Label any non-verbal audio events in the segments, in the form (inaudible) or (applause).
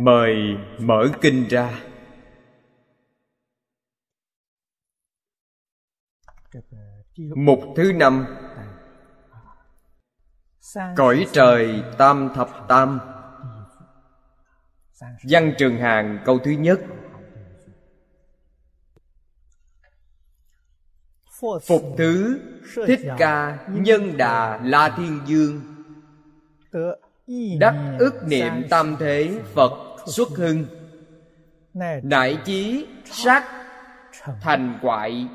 mời mở kinh ra. Mục thứ năm. Cõi trời tam thập tam. Văn trường hàng câu thứ nhất. Phục thứ thích ca nhân đà la thiên dương. Đắc ức niệm tam thế phật xuất hưng. Đại chí sắc thành quại.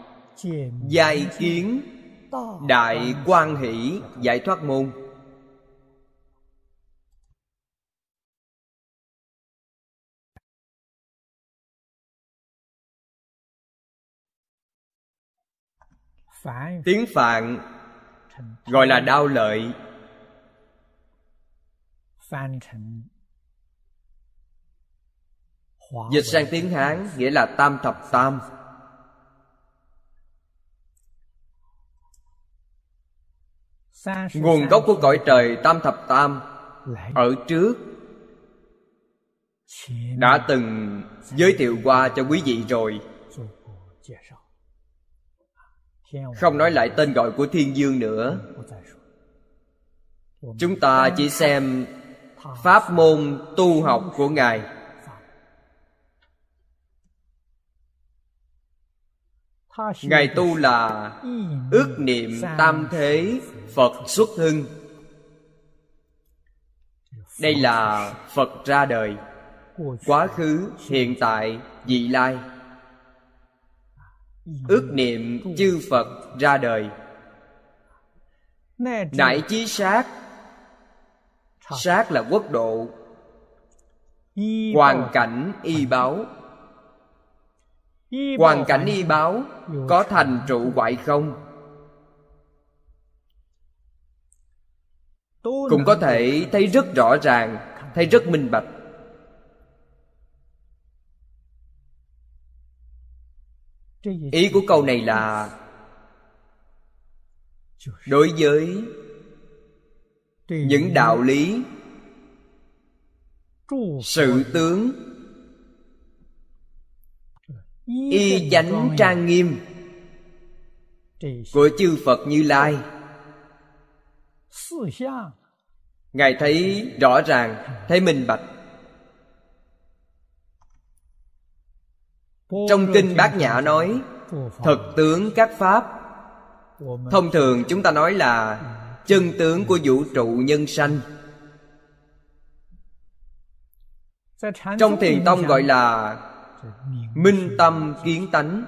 Giai kiến. Đại quan hỷ. Giải thoát môn. Tiếng phạn gọi là đau lợi dịch sang tiếng hán nghĩa là tam thập tam. Nguồn gốc của cõi trời tam thập tam ở trước đã từng giới thiệu qua cho quý vị rồi. Không nói lại tên gọi của thiên dương nữa. Chúng ta chỉ xem pháp môn tu học của ngài ngài tu là ước niệm tam thế phật xuất hưng. Đây là phật ra đời. Quá khứ, hiện tại, vị lai. Ước niệm chư phật ra đời. Nại chí sát. Sát là quốc độ. Hoàn cảnh, y báo hoàn cảnh y báo có thành trụ hoại không? Cũng có thể thấy rất rõ ràng, thấy rất minh bạch. Ý của câu này là đối với những đạo lý, sự tướng y chánh trang nghiêm. Của chư phật như lai. Ngài thấy rõ ràng thấy minh bạch. Trong kinh bát nhã nói thực tướng các pháp. Thông thường chúng ta nói là chân tướng của vũ trụ nhân sanh. Trong thiền tông gọi là minh tâm kiến tánh.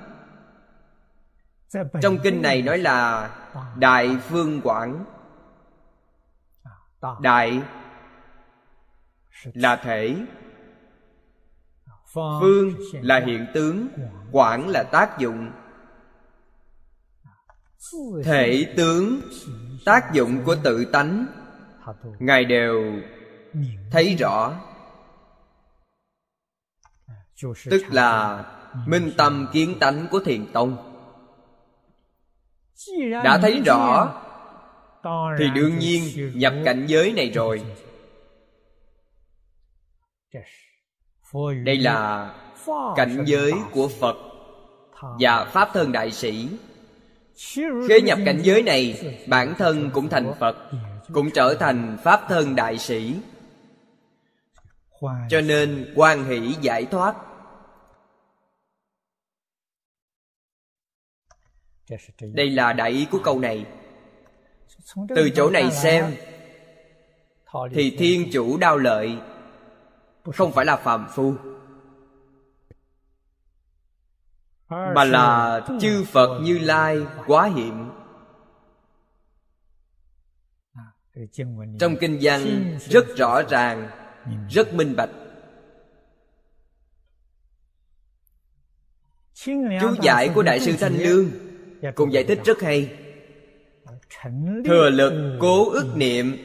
Trong kinh này nói là đại phương quảng. Đại là thể. Phương là hiện tướng. Quảng là tác dụng. Thể tướng, tác dụng của tự tánh. Ngài đều thấy rõ tức là minh tâm kiến tánh của thiền tông. Đã thấy rõ thì đương nhiên nhập cảnh giới này rồi. đây là cảnh giới của phật và pháp thân đại sĩ. Khi nhập cảnh giới này bản thân cũng thành phật cũng trở thành pháp thân đại sĩ. Cho nên quan hỷ giải thoát đây là đại ý của câu này. Từ chỗ này xem, thì thiên chủ đao lợi, không phải là phàm phu, mà là chư phật như lai quá hiện trong kinh văn rất rõ ràng, rất minh bạch. Chú giải của đại sư thanh lương cũng giải thích rất hay. Thừa lực cố ức niệm.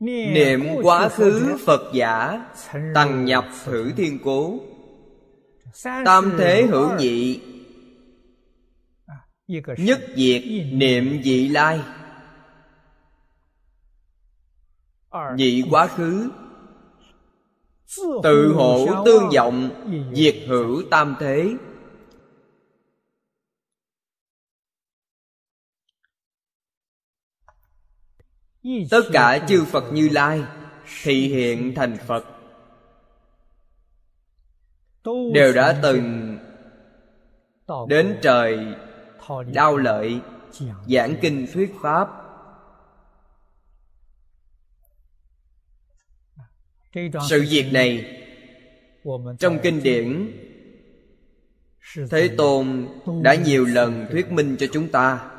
Niệm quá khứ phật giả tăng nhập thử thiên cố. Tam thế hữu nhị. Nhất diệt niệm dị lai. Nhị quá khứ tự hộ tương vọng diệt hữu tam thế tất cả chư phật như lai thị hiện thành phật. Đều đã từng đến trời đau lợi giảng kinh thuyết pháp. Sự việc này trong kinh điển thế tôn đã nhiều lần thuyết minh cho chúng ta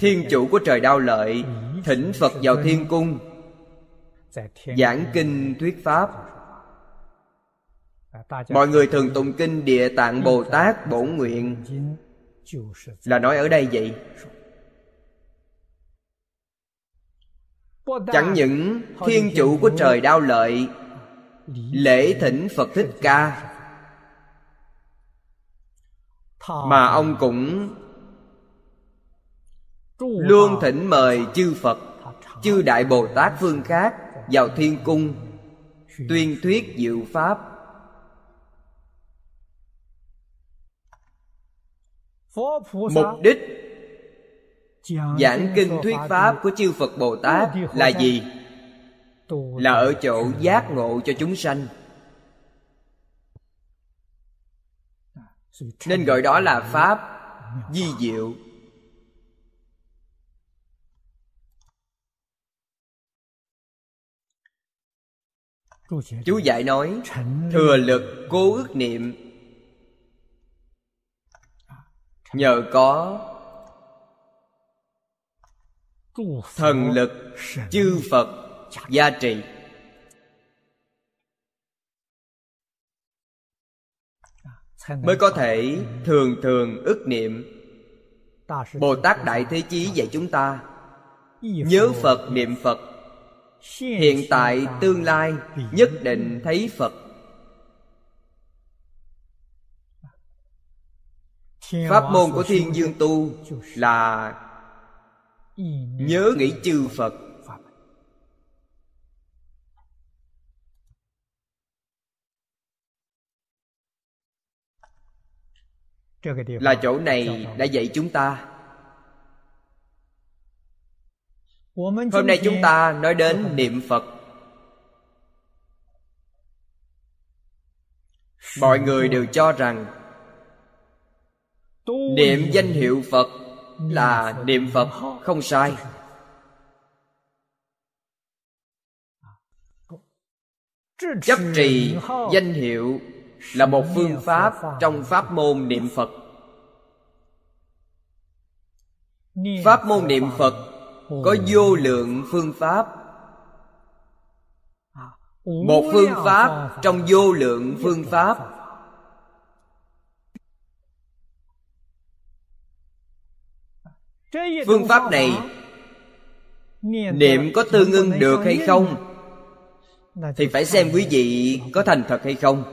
thiên chủ của trời đau lợi thỉnh phật vào thiên cung. Giảng kinh thuyết pháp. Mọi người thường tụng kinh địa tạng bồ tát bổn nguyện. Là nói ở đây vậy? Chẳng những thiên chủ của trời đau lợi lễ thỉnh phật thích ca. Mà ông cũng luôn thỉnh mời chư phật, chư đại bồ tát phương khác vào thiên cung, tuyên thuyết diệu pháp. Mục đích giảng kinh thuyết pháp của chư phật bồ tát là gì? Là ở chỗ giác ngộ cho chúng sanh. Nên gọi đó là pháp di diệu. Chú giải nói, thừa lực cố ước niệm. Nhờ có thần lực chư phật gia trì. Mới có thể thường thường ức niệm. Bồ tát đại thế chí dạy chúng ta, nhớ phật, niệm phật hiện tại tương lai nhất định thấy phật. Pháp môn của thiên dương tu là nhớ nghĩ chư phật. Là chỗ này đã dạy chúng ta hôm nay chúng ta nói đến niệm phật. Mọi người đều cho rằng niệm danh hiệu phật là niệm phật không sai. chấp trì danh hiệu là một phương pháp trong pháp môn niệm phật. Pháp môn niệm phật có vô lượng phương pháp. Một phương pháp trong vô lượng phương pháp. phương pháp này niệm có tương ưng được hay không? thì phải xem quý vị có thành thật hay không.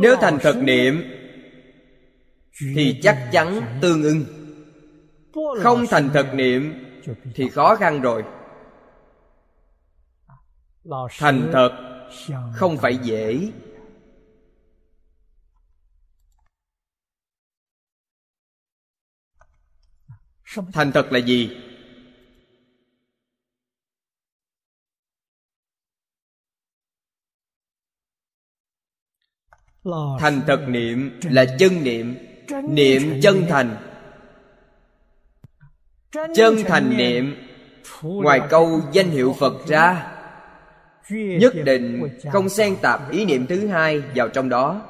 Nếu thành thật niệm thì chắc chắn tương ưng không thành thật niệm thì khó khăn rồi. Thành thật không phải dễ. Thành thật là gì? Thành thật niệm là chân niệm niệm chân thành chân thành niệm ngoài câu danh hiệu phật ra nhất định không xen tạp ý niệm thứ hai vào trong đó.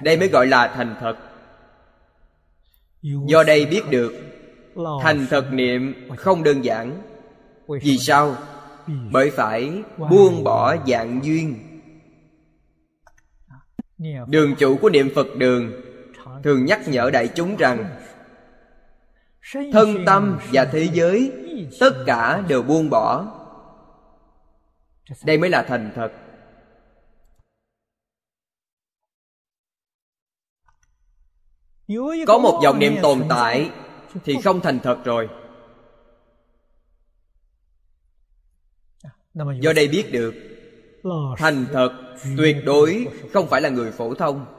Đây mới gọi là thành thật. Do đây biết được thành thật niệm không đơn giản. Vì sao? Bởi phải buông bỏ dạng duyên. Đường chủ của niệm phật đường thường nhắc nhở đại chúng rằng, thân tâm và thế giới, tất cả đều buông bỏ. Đây mới là thành thật. Có một dòng niệm tồn tại thì không thành thật rồi. Do đây biết được, thành thật tuyệt đối không phải là người phổ thông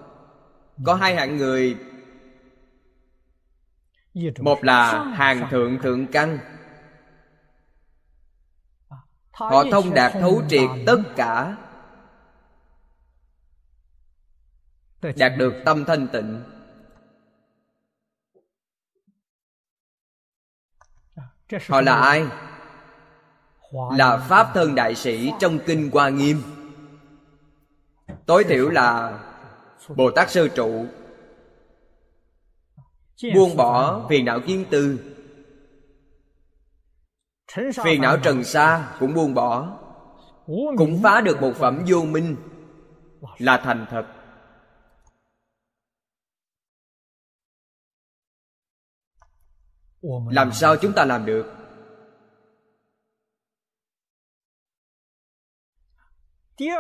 có hai hạng người. Một là hàng thượng thượng căn họ thông đạt thấu triệt tất cả. Đạt được tâm thanh tịnh. Họ là ai? Là pháp thân đại sĩ trong kinh hoa nghiêm. Tối thiểu là bồ tát sơ trụ. Buông bỏ phiền não kiến tư. Phiền não trần xa cũng buông bỏ. Cũng phá được một phẩm vô minh là thành thật. Làm sao chúng ta làm được?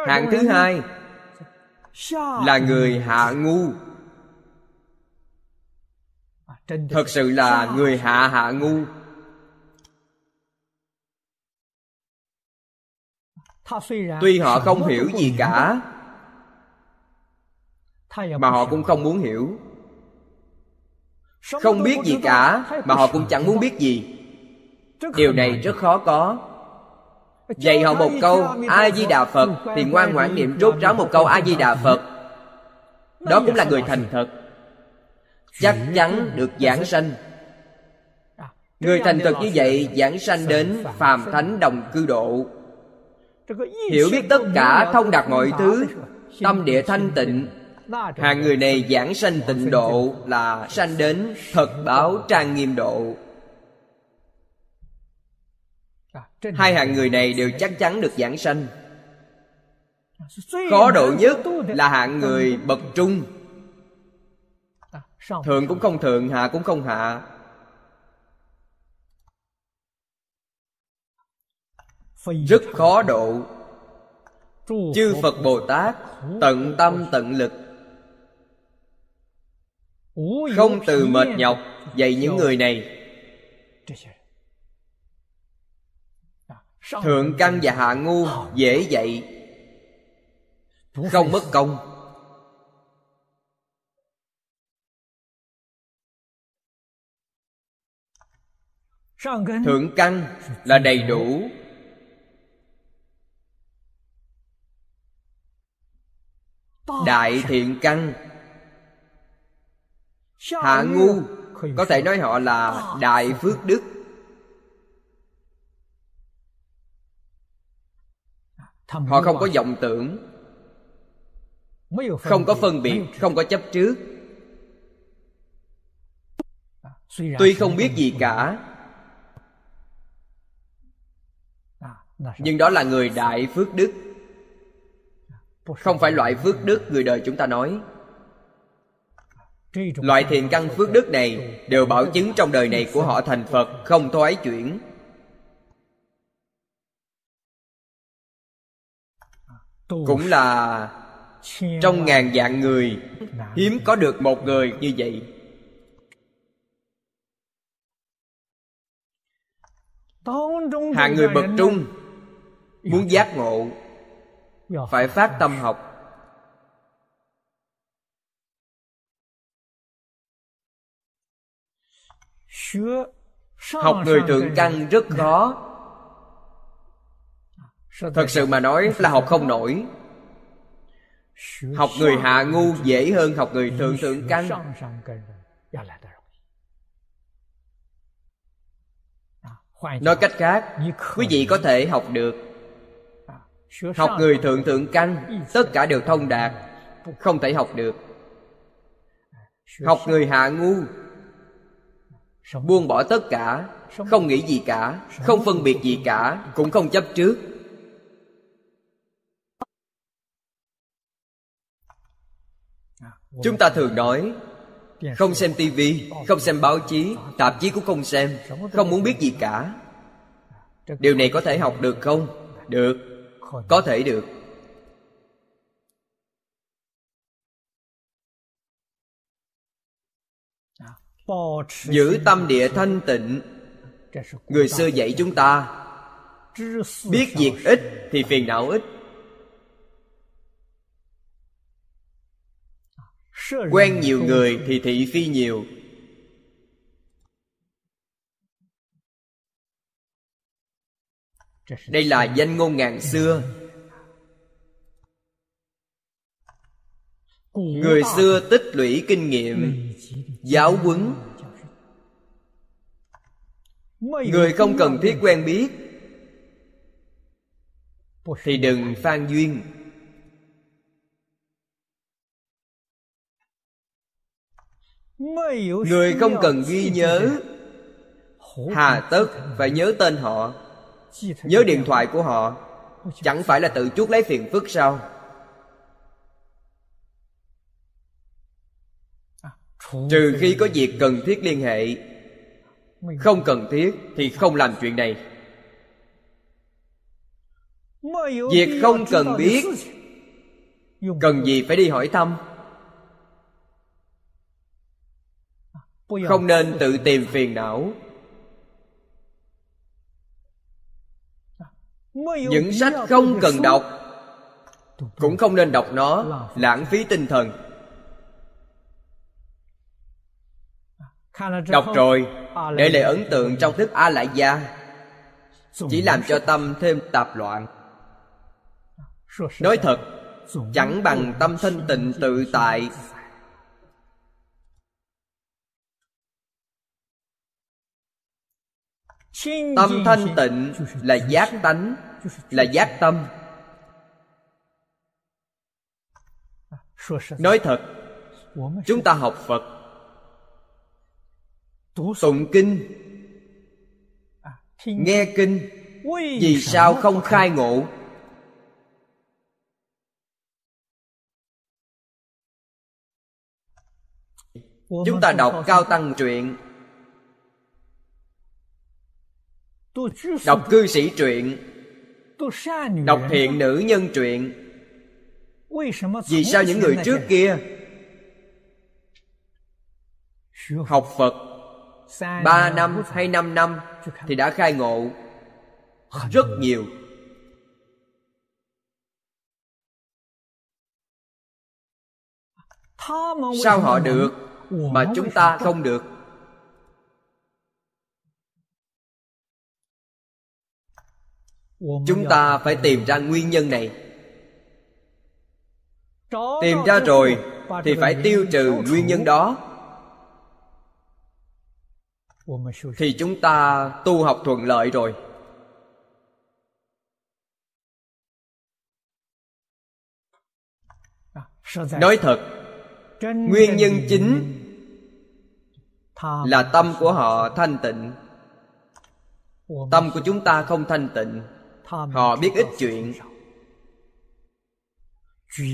Hạng thứ hai là người hạ ngu. Thật sự là người hạ hạ ngu. Tuy họ không hiểu gì cả, mà họ cũng không muốn hiểu. Không biết gì cả, mà họ cũng chẳng muốn biết gì. Điều này rất khó có dạy họ một câu a di đà phật, thì ngoan ngoãn niệm rốt ráo một câu a di đà phật. Đó cũng là người thành thật. Chắc chắn được giảng sanh. Người thành thật như vậy giảng sanh đến phàm thánh đồng cư độ. Hiểu biết tất cả, thông đạt mọi thứ, tâm địa thanh tịnh. Hàng người này giảng sanh tịnh độ là sanh đến thật báo trang nghiêm độ hai hạng người này đều chắc chắn được giảng sanh. Khó độ nhất là hạng người bậc trung. Thượng cũng không thượng hạ cũng không hạ. Rất khó độ. Chư phật bồ tát tận tâm tận lực. Không từ mệt nhọc dạy những người này thượng căn và hạ ngu dễ dạy. Không mất công. Thượng căn là đầy đủ. Đại thiện căn. Hạ ngu có thể nói họ là đại phước đức họ không có vọng tưởng không có phân biệt không có chấp trước. Tuy không biết gì cả nhưng đó là người đại phước đức. Không phải loại phước đức người đời chúng ta nói. Loại thiện căn phước đức này đều bảo chứng trong đời này của họ thành phật. không thoái chuyển cũng là trong ngàn vạn người hiếm có được một người như vậy. Hạng người bậc trung muốn giác ngộ phải phát tâm học. Học người thượng căn rất khó thật sự mà nói là học không nổi. Học người hạ ngu dễ hơn học người thượng thượng căn nói cách khác quý vị có thể học được. Học người thượng thượng căn tất cả đều thông đạt. không thể học được. Học người hạ ngu buông bỏ tất cả không nghĩ gì cả không phân biệt gì cả. cũng không chấp trước chúng ta thường nói, Không xem tivi Không xem báo chí, Tạp chí cũng không xem, Không muốn biết gì cả. Điều này có thể học được không? Được. Có thể được. Giữ tâm địa thanh tịnh. Người xưa dạy chúng ta, Biết việc ít thì phiền não ít. Quen nhiều người thì thị phi nhiều. Đây là danh ngôn ngàn xưa. Người xưa tích lũy kinh nghiệm Giáo huấn. Người không cần thiết quen biết Thì đừng phan duyên Người không cần ghi nhớ. Hà tất phải nhớ tên họ. Nhớ điện thoại của họ. Chẳng phải là tự chuốc lấy phiền phức sao? Trừ khi có việc cần thiết liên hệ. Không cần thiết thì không. làm chuyện này. Việc không cần biết. Cần gì phải đi hỏi thăm Không nên tự tìm phiền não. Những sách không cần đọc Cũng không nên đọc nó Lãng phí tinh thần. Đọc rồi Để lại ấn tượng trong thức A Lại Gia Chỉ làm cho tâm thêm tạp loạn. Nói thật Chẳng bằng tâm thanh tịnh tự tại Tâm thanh tịnh là giác tánh, Là giác tâm. Nói thật, Chúng ta học Phật. Tụng kinh, Nghe kinh, Vì sao không khai ngộ? Chúng ta đọc Cao Tăng truyện. Đọc cư sĩ truyện. Đọc thiện nữ nhân truyện. Vì sao những người trước kia? Học Phật Ba năm hay năm năm Thì đã khai ngộ. Rất nhiều. Sao họ được Mà chúng ta không được chúng ta phải tìm ra nguyên nhân này. Tìm ra rồi thì phải tiêu trừ nguyên nhân đó. Thì chúng ta tu học thuận lợi rồi. Nói thật nguyên nhân chính là tâm của họ thanh tịnh. Tâm của chúng ta không thanh tịnh họ biết ít chuyện.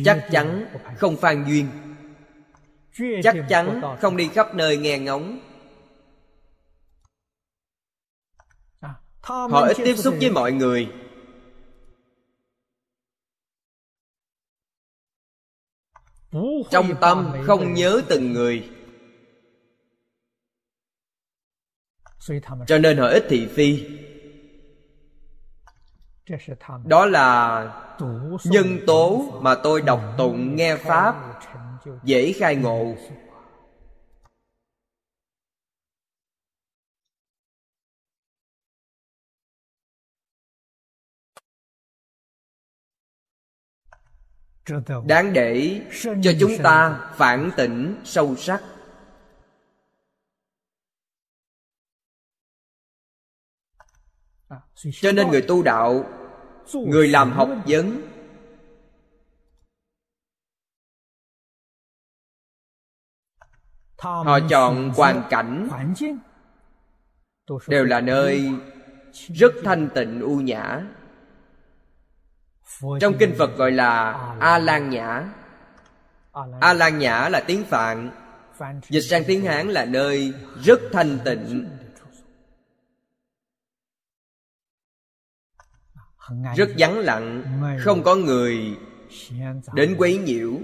chắc chắn không phan duyên. Chắc chắn không đi khắp nơi nghe ngóng. Họ ít tiếp xúc với mọi người. Trong tâm không nhớ từng người. Cho nên họ ít thị phi đó là nhân tố mà tôi đọc tụng nghe pháp, dễ khai ngộ. Đáng để cho chúng ta phản tỉnh sâu sắc. Cho nên người tu đạo, người làm học vấn, họ chọn hoàn cảnh, đều là nơi rất thanh tịnh u nhã. Trong kinh phật gọi là a lan nhã a lan nhã là tiếng phạn. Dịch sang tiếng hán là nơi rất thanh tịnh rất vắng lặng không có người đến quấy nhiễu.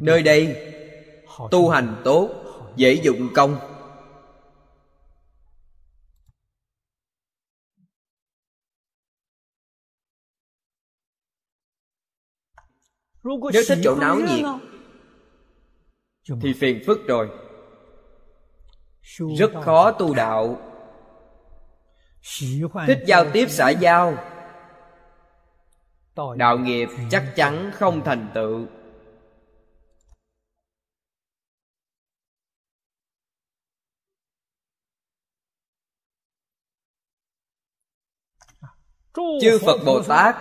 Nơi đây tu hành tốt dễ dụng công. Nếu thích chỗ náo nhiệt thì phiền phức rồi rất khó tu đạo. Thích giao tiếp xã giao. Đạo nghiệp chắc chắn không thành tựu. Chư phật bồ tát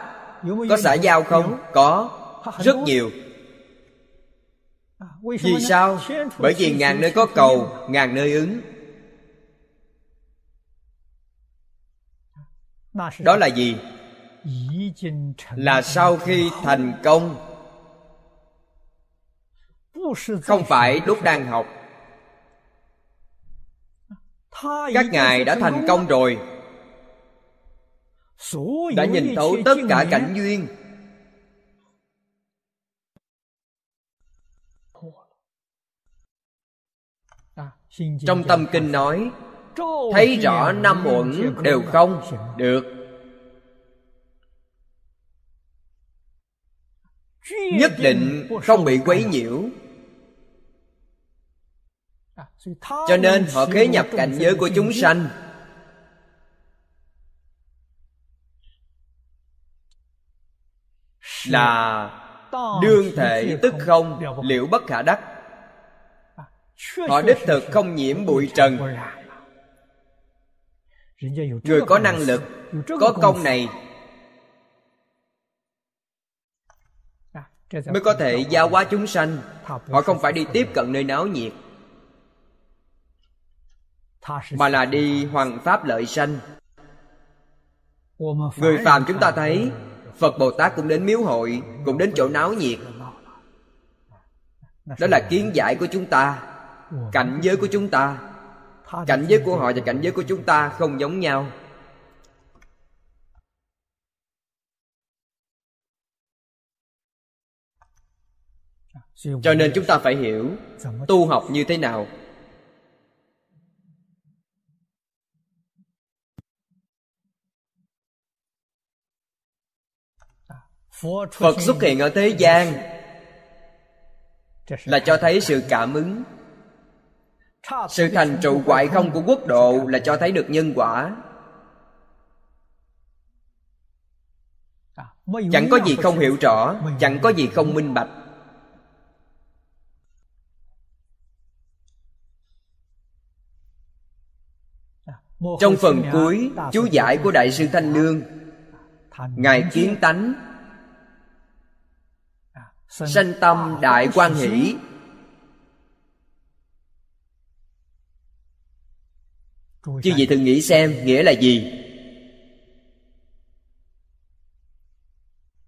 có xã giao không? Có. Rất nhiều vì sao? Bởi vì ngàn nơi có cầu ngàn nơi ứng. Đó là gì? Là sau khi thành công. Không phải lúc đang học. Các ngài đã thành công rồi. Đã nhìn thấu tất cả cảnh duyên trong tâm kinh nói thấy rõ năm uẩn đều không được. Nhất định không bị quấy nhiễu. Cho nên họ khế nhập cảnh giới của chúng sanh. Là đương thể tức không liệu bất khả đắc họ đích thực không nhiễm bụi trần. người có năng lực có công này。mới có thể giao hóa chúng sanh họ không phải đi tiếp cận nơi náo nhiệt。mà là đi hoàng pháp lợi sanh người phàm chúng ta thấy phật bồ tát cũng đến miếu hội cũng đến chỗ náo nhiệt. đó là kiến giải của chúng ta cảnh giới của chúng ta. Cảnh giới của họ và cảnh giới của chúng ta không giống nhau. Cho nên chúng ta phải hiểu tu học như thế nào. Phật xuất hiện ở thế gian là cho thấy sự cảm ứng sự thành trụ hoại không của quốc độ là cho thấy được nhân quả. Chẳng có gì không hiểu rõ, chẳng có gì không minh bạch. Trong phần cuối, chú giải của đại sư thanh lương ngài kiến tánh, sanh tâm đại quan hỷ chứ gì thử nghĩ xem nghĩa là gì?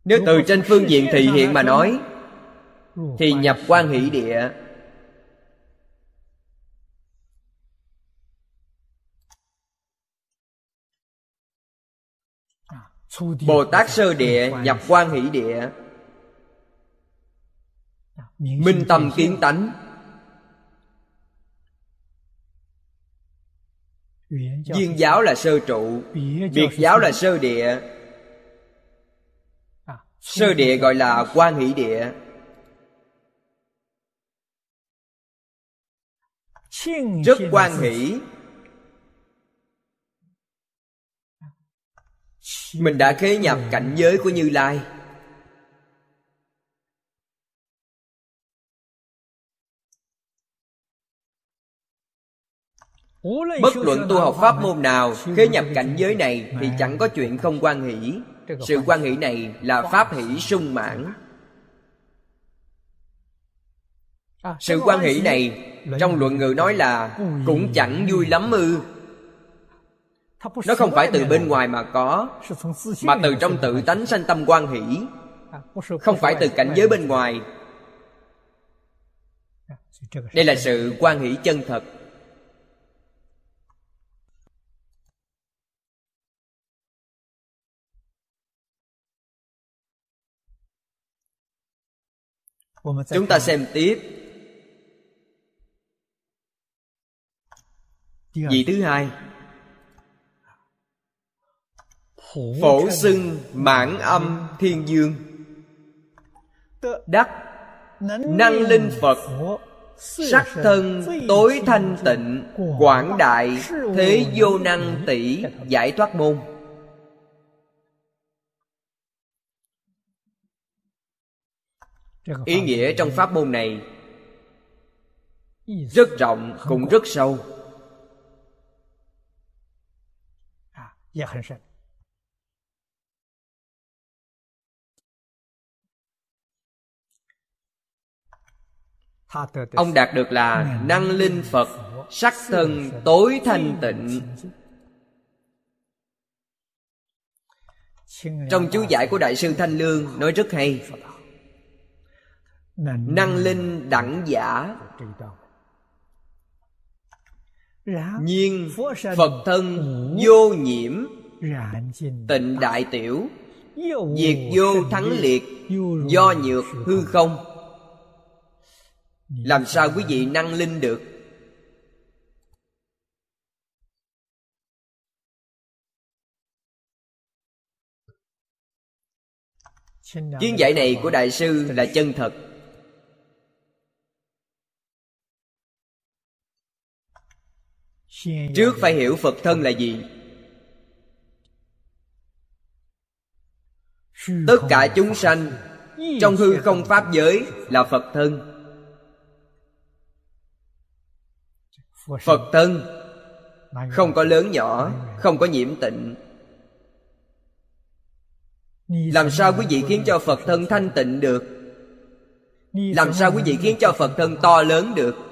Nếu từ trên phương diện thị hiện mà nói thì nhập quan hỷ địa. Bồ tát sơ địa nhập quan hỷ địa. Minh tâm kiến tánh Duyên giáo là sơ trụ Biệt giáo là sơ địa. Sơ địa gọi là quan hỷ địa. Rất quan hỷ Mình đã khế nhập cảnh giới của Như Lai Bất luận tu học pháp môn nào, Khi nhập cảnh giới này Thì chẳng có chuyện không quan hỷ. Sự quan hỷ này là pháp hỷ sung mãn. Sự quan hỷ này, Trong luận ngữ nói là Cũng chẳng vui lắm ư. Nó không phải từ bên ngoài mà có, mà từ trong tự tánh sanh tâm quan hỷ. Không phải từ cảnh giới bên ngoài. Đây là sự quan hỷ chân thật. Chúng ta xem tiếp. Vị thứ hai. Phổ xưng mãn âm thiên dương. Đắc năng linh phật. Sắc thân tối thanh tịnh quảng đại thế vô năng tỷ giải thoát môn ý nghĩa trong pháp môn này rất rộng cũng rất sâu ông đạt được là năng linh phật sắc thân tối thanh tịnh trong chú giải của đại sư thanh lương nói rất hay năng linh đẳng giả. nhiên phật thân vô nhiễm. Tịnh đại tiểu. Diệt vô thắng liệt. do nhược hư không. làm sao quý vị năng linh được? Chuyên dạy này của Đại sư là chân thật Trước phải hiểu Phật thân là gì. Tất cả chúng sanh Trong hư không pháp giới là Phật thân. Phật thân Không có lớn nhỏ, Không có nhiễm tịnh. Làm sao quý vị khiến cho Phật thân thanh tịnh được? Làm sao quý vị khiến cho Phật thân to lớn được?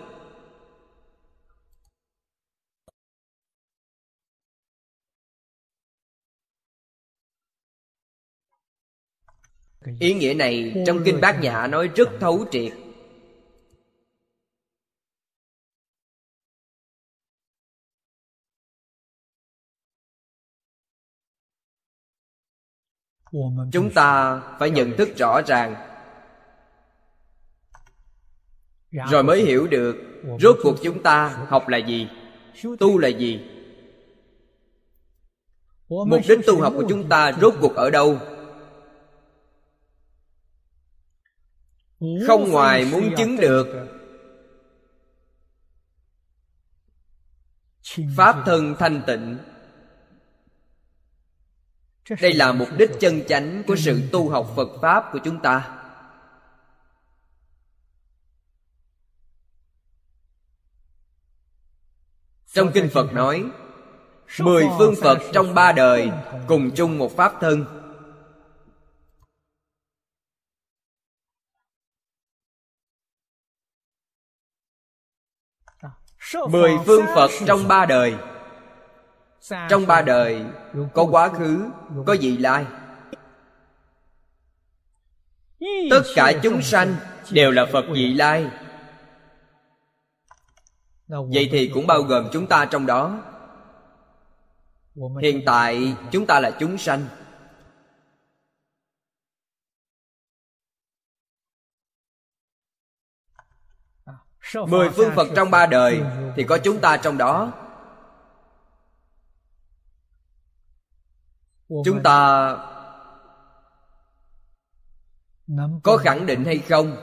Ý nghĩa này trong Kinh Bát Nhã nói rất thấu triệt. Chúng ta phải nhận thức rõ ràng. Rồi mới hiểu được rốt cuộc chúng ta học là gì tu là gì? Mục đích tu học của chúng ta rốt cuộc ở đâu không ngoài muốn chứng được. Pháp thân thanh tịnh. Đây là mục đích chân chánh của sự tu học phật pháp của chúng ta. Trong kinh phật nói mười phương phật trong ba đời cùng chung một pháp thân mười phương phật trong ba đời. Trong ba đời có quá khứ có vị lai. Tất cả chúng sanh đều là phật vị lai. Vậy thì cũng bao gồm chúng ta trong đó. Hiện tại chúng ta là chúng sanh mười phương phật trong ba đời thì có chúng ta trong đó. Chúng ta có khẳng định hay không?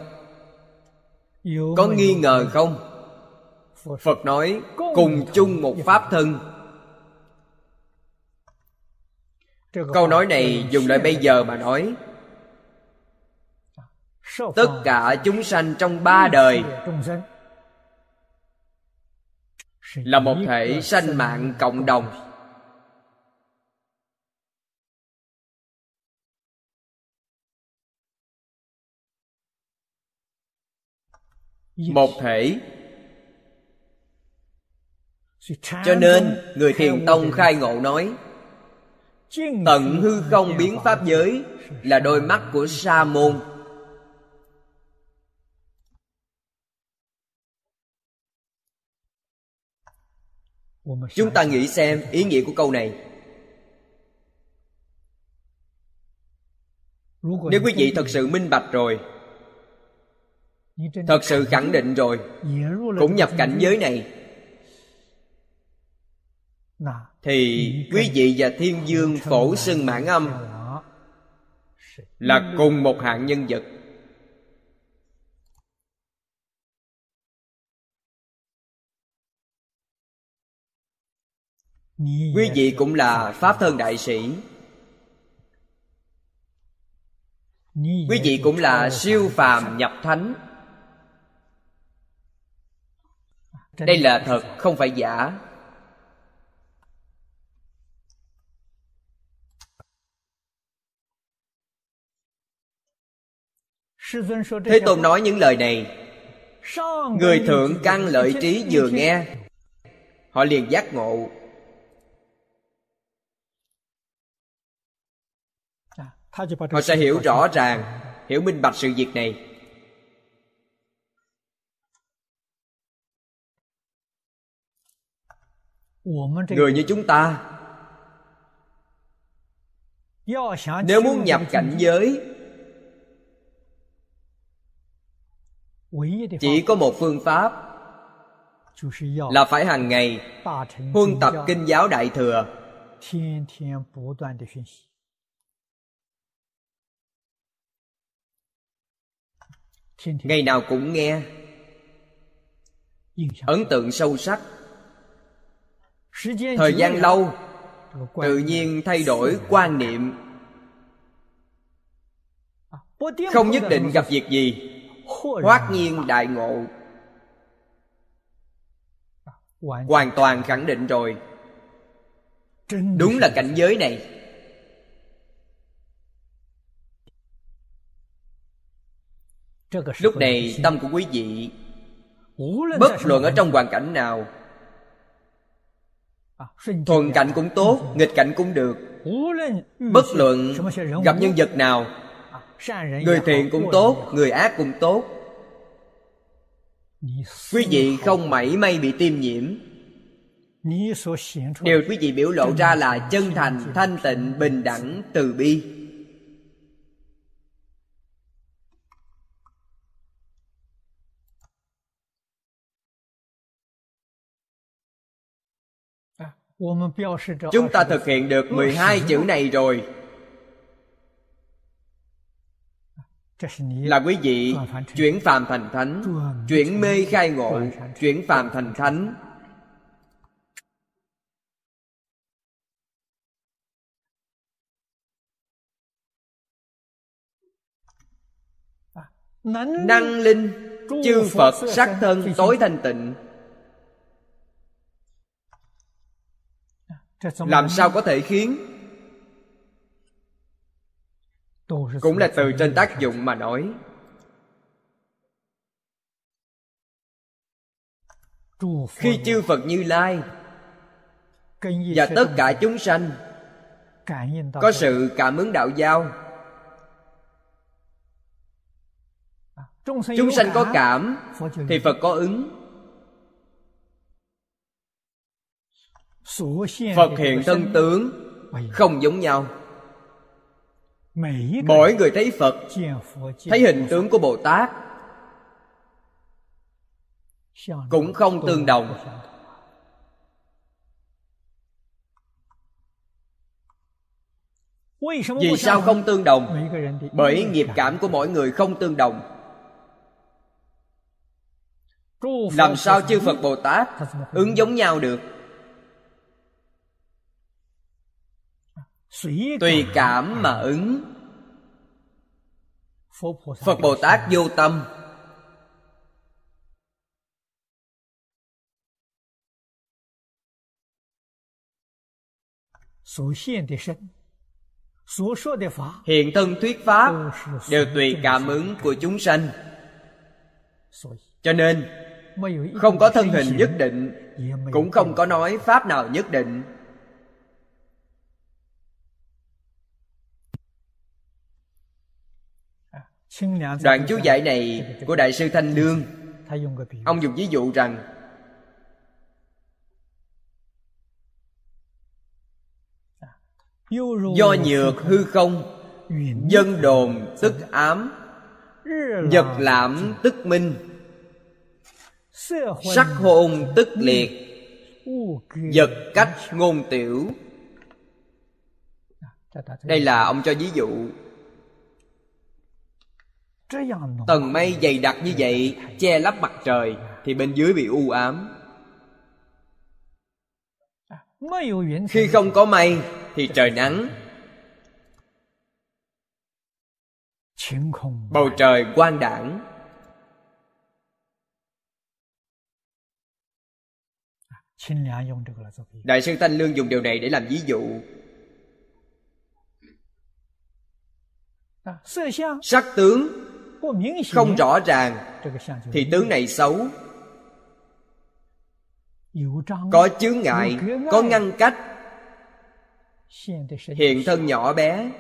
Có nghi ngờ không? Phật nói, cùng chung một pháp thân. Câu nói này dùng lại bây giờ mà nói. Tất cả chúng sanh trong ba đời là một thể sanh mạng cộng đồng. Một thể. Cho nên người thiền tông khai ngộ nói tận hư không biến pháp giới là đôi mắt của sa môn chúng ta nghĩ xem ý nghĩa của câu này. Nếu quý vị thật sự minh bạch rồi thật sự khẳng định rồi cũng nhập cảnh giới này thì quý vị và thiên dương phổ xưng mãn âm là cùng một hạng nhân vật quý vị cũng là pháp thân đại sĩ. Quý vị cũng là siêu phàm nhập thánh. Đây là thật không phải giả. Thế tôn nói những lời này. Người thượng căn lợi trí vừa nghe. Họ liền giác ngộ họ sẽ hiểu rõ ràng hiểu minh bạch sự việc này. Người như chúng ta nếu muốn nhập cảnh giới chỉ có một phương pháp là phải hàng ngày huân tập kinh giáo đại thừa ngày nào cũng nghe. Ấn tượng sâu sắc. Thời gian lâu tự nhiên thay đổi quan niệm. Không nhất định gặp việc gì. hoát nhiên đại ngộ. Hoàn toàn khẳng định rồi. Đúng là cảnh giới này lúc này tâm của quý vị bất luận ở trong hoàn cảnh nào. Thuận cảnh cũng tốt nghịch cảnh cũng được. Bất luận gặp nhân vật nào người thiện cũng tốt người ác cũng tốt. Quý vị không mảy may bị tiêm nhiễm. Điều quý vị biểu lộ ra là chân thành thanh tịnh bình đẳng từ bi Chúng ta thực hiện được 12 chữ này rồi. Là quý vị chuyển phàm thành thánh Chuyển mê khai ngộ Chuyển phàm thành thánh. Năng linh Chư Phật sắc thân tối thanh tịnh làm sao có thể khiến? Cũng là từ trên tác dụng mà nói. Khi chư phật như lai và tất cả chúng sanh có sự cảm ứng đạo giao. Chúng sanh có cảm thì phật có ứng phật hiện thân tướng không giống nhau. Mỗi người thấy phật thấy hình tướng của bồ tát. Cũng không tương đồng. vì sao không tương đồng? Bởi nghiệp cảm của mỗi người không tương đồng. Làm sao chư phật bồ tát ứng giống nhau được tùy cảm mà ứng. Phật bồ tát vô tâm. Hiện thân thuyết pháp đều tùy cảm ứng của chúng sanh. Cho nên không có thân hình nhất định cũng không có nói pháp nào nhất định đoạn chú giải này của đại sư thanh lương. Ông dùng ví dụ rằng do nhược hư không dân đồn tức ám Nhật lãm tức minh Sắc hôn tức liệt Vật cách ngôn tiểu. Đây là ông cho ví dụ Tầng mây dày đặc như vậy Che lấp mặt trời Thì bên dưới bị u ám. Khi không có mây Thì trời nắng. Bầu trời quang đảng đại sư thanh lương dùng điều này để làm ví dụ. Sắc tướng không rõ ràng. thì tướng này xấu. có chướng ngại có ngăn cách. hiện thân nhỏ bé.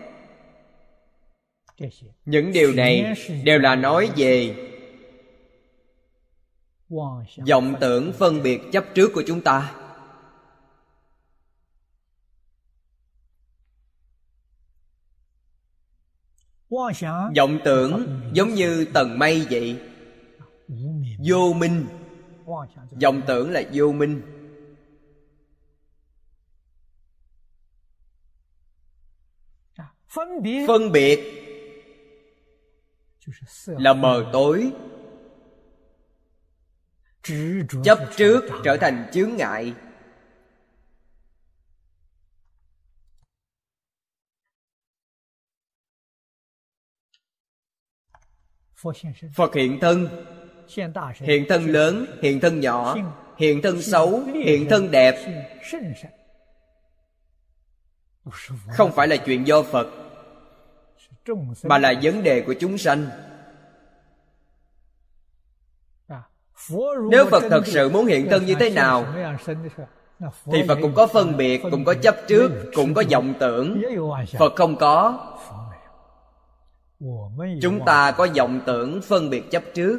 những điều này đều là nói về vọng tưởng phân biệt chấp trước của chúng ta vọng tưởng giống như tầng mây vậy. Vô minh. Vọng tưởng là vô minh. Phân biệt. Là mờ tối. Chấp trước trở thành chướng ngại phật hiện thân. hiện thân lớn hiện thân nhỏ hiện thân xấu hiện thân đẹp. không phải là chuyện do phật mà là vấn đề của chúng sanh. nếu phật thật sự muốn hiện thân như thế nào thì phật cũng có phân biệt cũng có chấp trước cũng có vọng tưởng phật không có chúng ta có vọng tưởng phân biệt chấp trước.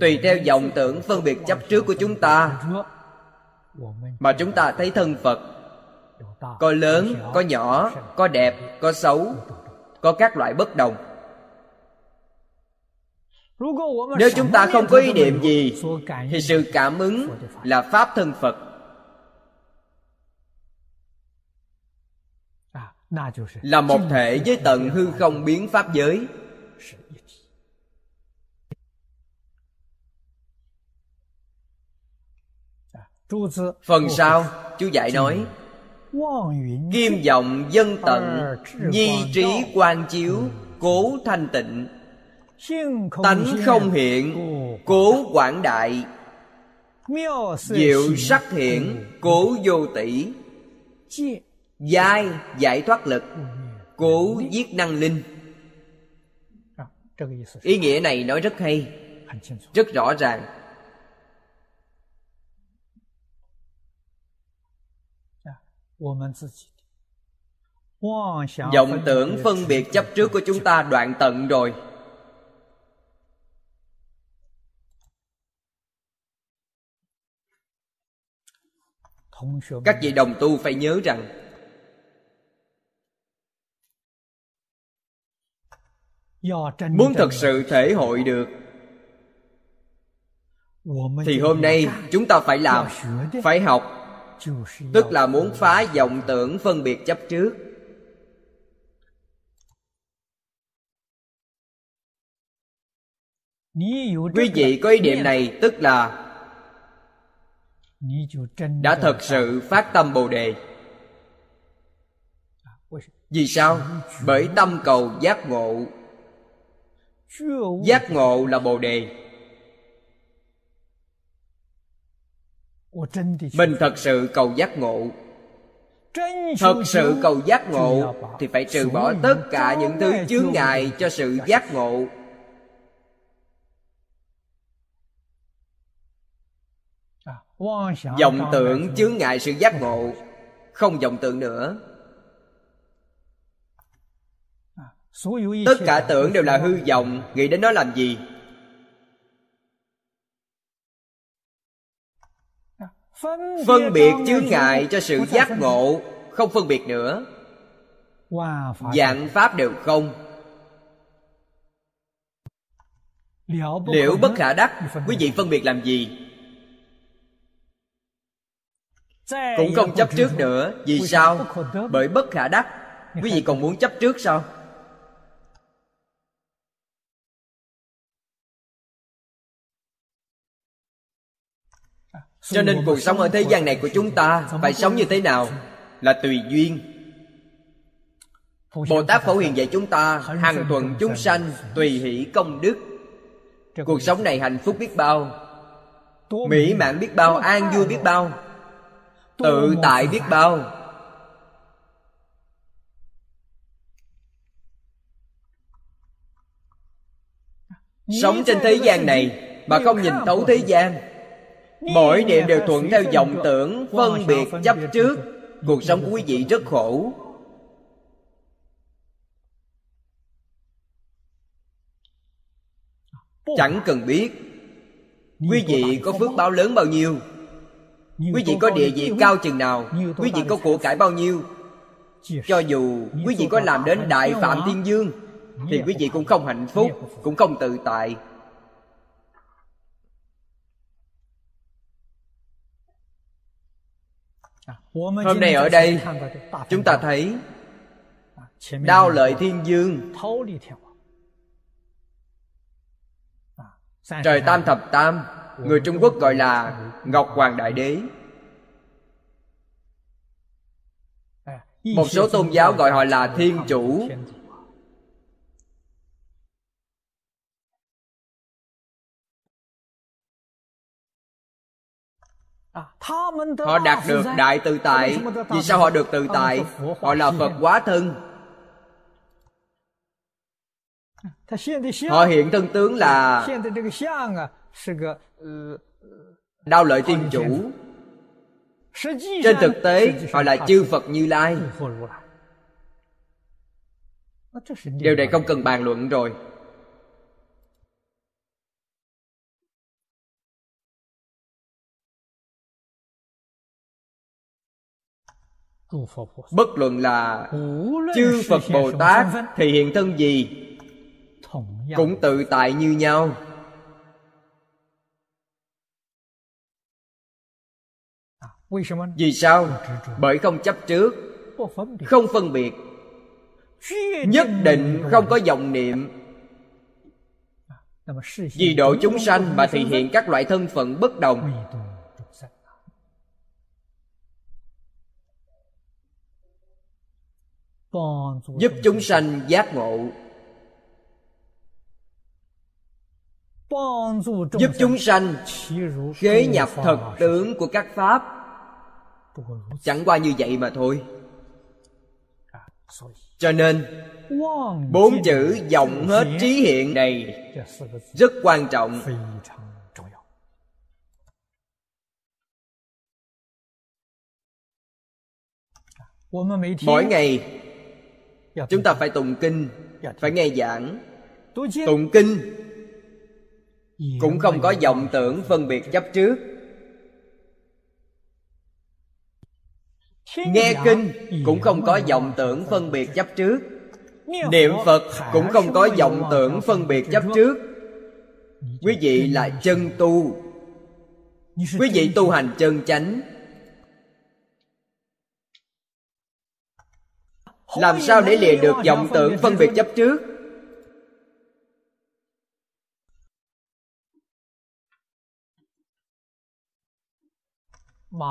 tùy theo vọng tưởng phân biệt chấp trước của chúng ta. mà chúng ta thấy thân phật. có lớn có nhỏ có đẹp có xấu có các loại bất đồng. nếu chúng ta không có ý niệm gì thì sự cảm ứng là pháp thân phật là một thể với tận hư không biến pháp giới phần sau chú giải nói Kim vọng dân tận Nhi trí quan chiếu Cố thanh tịnh Tánh không hiện Cố quảng đại Diệu sắc hiện Cố vô tỷ Giai giải thoát lực, Cố giết năng linh. Ý nghĩa này nói rất hay, Rất rõ ràng. Vọng tưởng phân biệt chấp trước của chúng ta đoạn tận rồi. Các vị đồng tu phải nhớ rằng muốn thật sự thể hội được. Thì hôm nay chúng ta phải làm phải học. Tức là muốn phá vọng tưởng phân biệt chấp trước. Quý vị có ý niệm này tức là đã thật sự phát tâm bồ đề. Vì sao? bởi tâm cầu giác ngộ giác ngộ là bồ đề. Mình thật sự cầu giác ngộ. Thật sự cầu giác ngộ thì phải trừ bỏ tất cả những thứ chướng ngại cho sự giác ngộ. Vọng tưởng chướng ngại sự giác ngộ. Không vọng tưởng nữa tất cả tưởng đều là hư vọng, nghĩ đến nó làm gì? Phân biệt chướng ngại cho sự giác ngộ, không phân biệt nữa. Dạng pháp đều không. Liễu bất khả đắc, quý vị phân biệt làm gì? Cũng không chấp trước nữa, vì sao? Bởi bất khả đắc. Quý vị còn muốn chấp trước sao? Cho nên cuộc sống ở thế gian này của chúng ta phải sống như thế nào là tùy duyên. Bồ tát phổ hiền dạy chúng ta, hàng tuần chúng sanh tùy hỷ công đức. Cuộc sống này hạnh phúc biết bao, mỹ mãn biết bao, an vui biết bao, tự tại biết bao. Sống trên thế gian này mà không nhìn thấu thế gian mỗi niệm đều thuận theo vọng tưởng phân biệt chấp trước. cuộc sống của quý vị rất khổ. Chẳng cần biết quý vị có phước báo lớn bao nhiêu? Quý vị có địa vị cao chừng nào? Quý vị có của cải bao nhiêu? Cho dù quý vị có làm đến đại phạm thiên dương thì quý vị cũng không hạnh phúc cũng không tự tại hôm nay ở đây chúng ta thấy đao lợi thiên dương. Trời tam thập tam người trung quốc gọi là ngọc hoàng đại đế. Một số tôn giáo gọi họ là thiên chủ họ đạt được đại tự tại. Vì sao họ được tự tại? Họ là phật quá thân. Họ hiện thân tướng là đao lợi thiên chủ. Trên thực tế họ là chư phật như lai. Điều này không cần bàn luận rồi bất luận là chư phật bồ tát thì hiện thân gì, cũng tự tại như nhau. Vì sao? Bởi không chấp trước, không phân biệt. Nhất định không có vọng niệm. Vì độ chúng sanh mà thể hiện các loại thân phận bất đồng giúp chúng sanh giác ngộ. Giúp chúng sanh khế nhập thật tướng của các pháp. Chẳng qua như vậy mà thôi. Cho nên, bốn chữ vọng hết trí hiện này rất quan trọng. Mỗi ngày chúng ta phải tụng kinh phải nghe giảng. Tụng kinh cũng không có vọng tưởng phân biệt chấp trước. Nghe kinh cũng không có vọng tưởng phân biệt chấp trước. Niệm phật cũng không có vọng tưởng phân biệt chấp trước. Quý vị là chân tu. Quý vị tu hành chân chánh làm sao để lìa được vọng tưởng phân biệt chấp trước?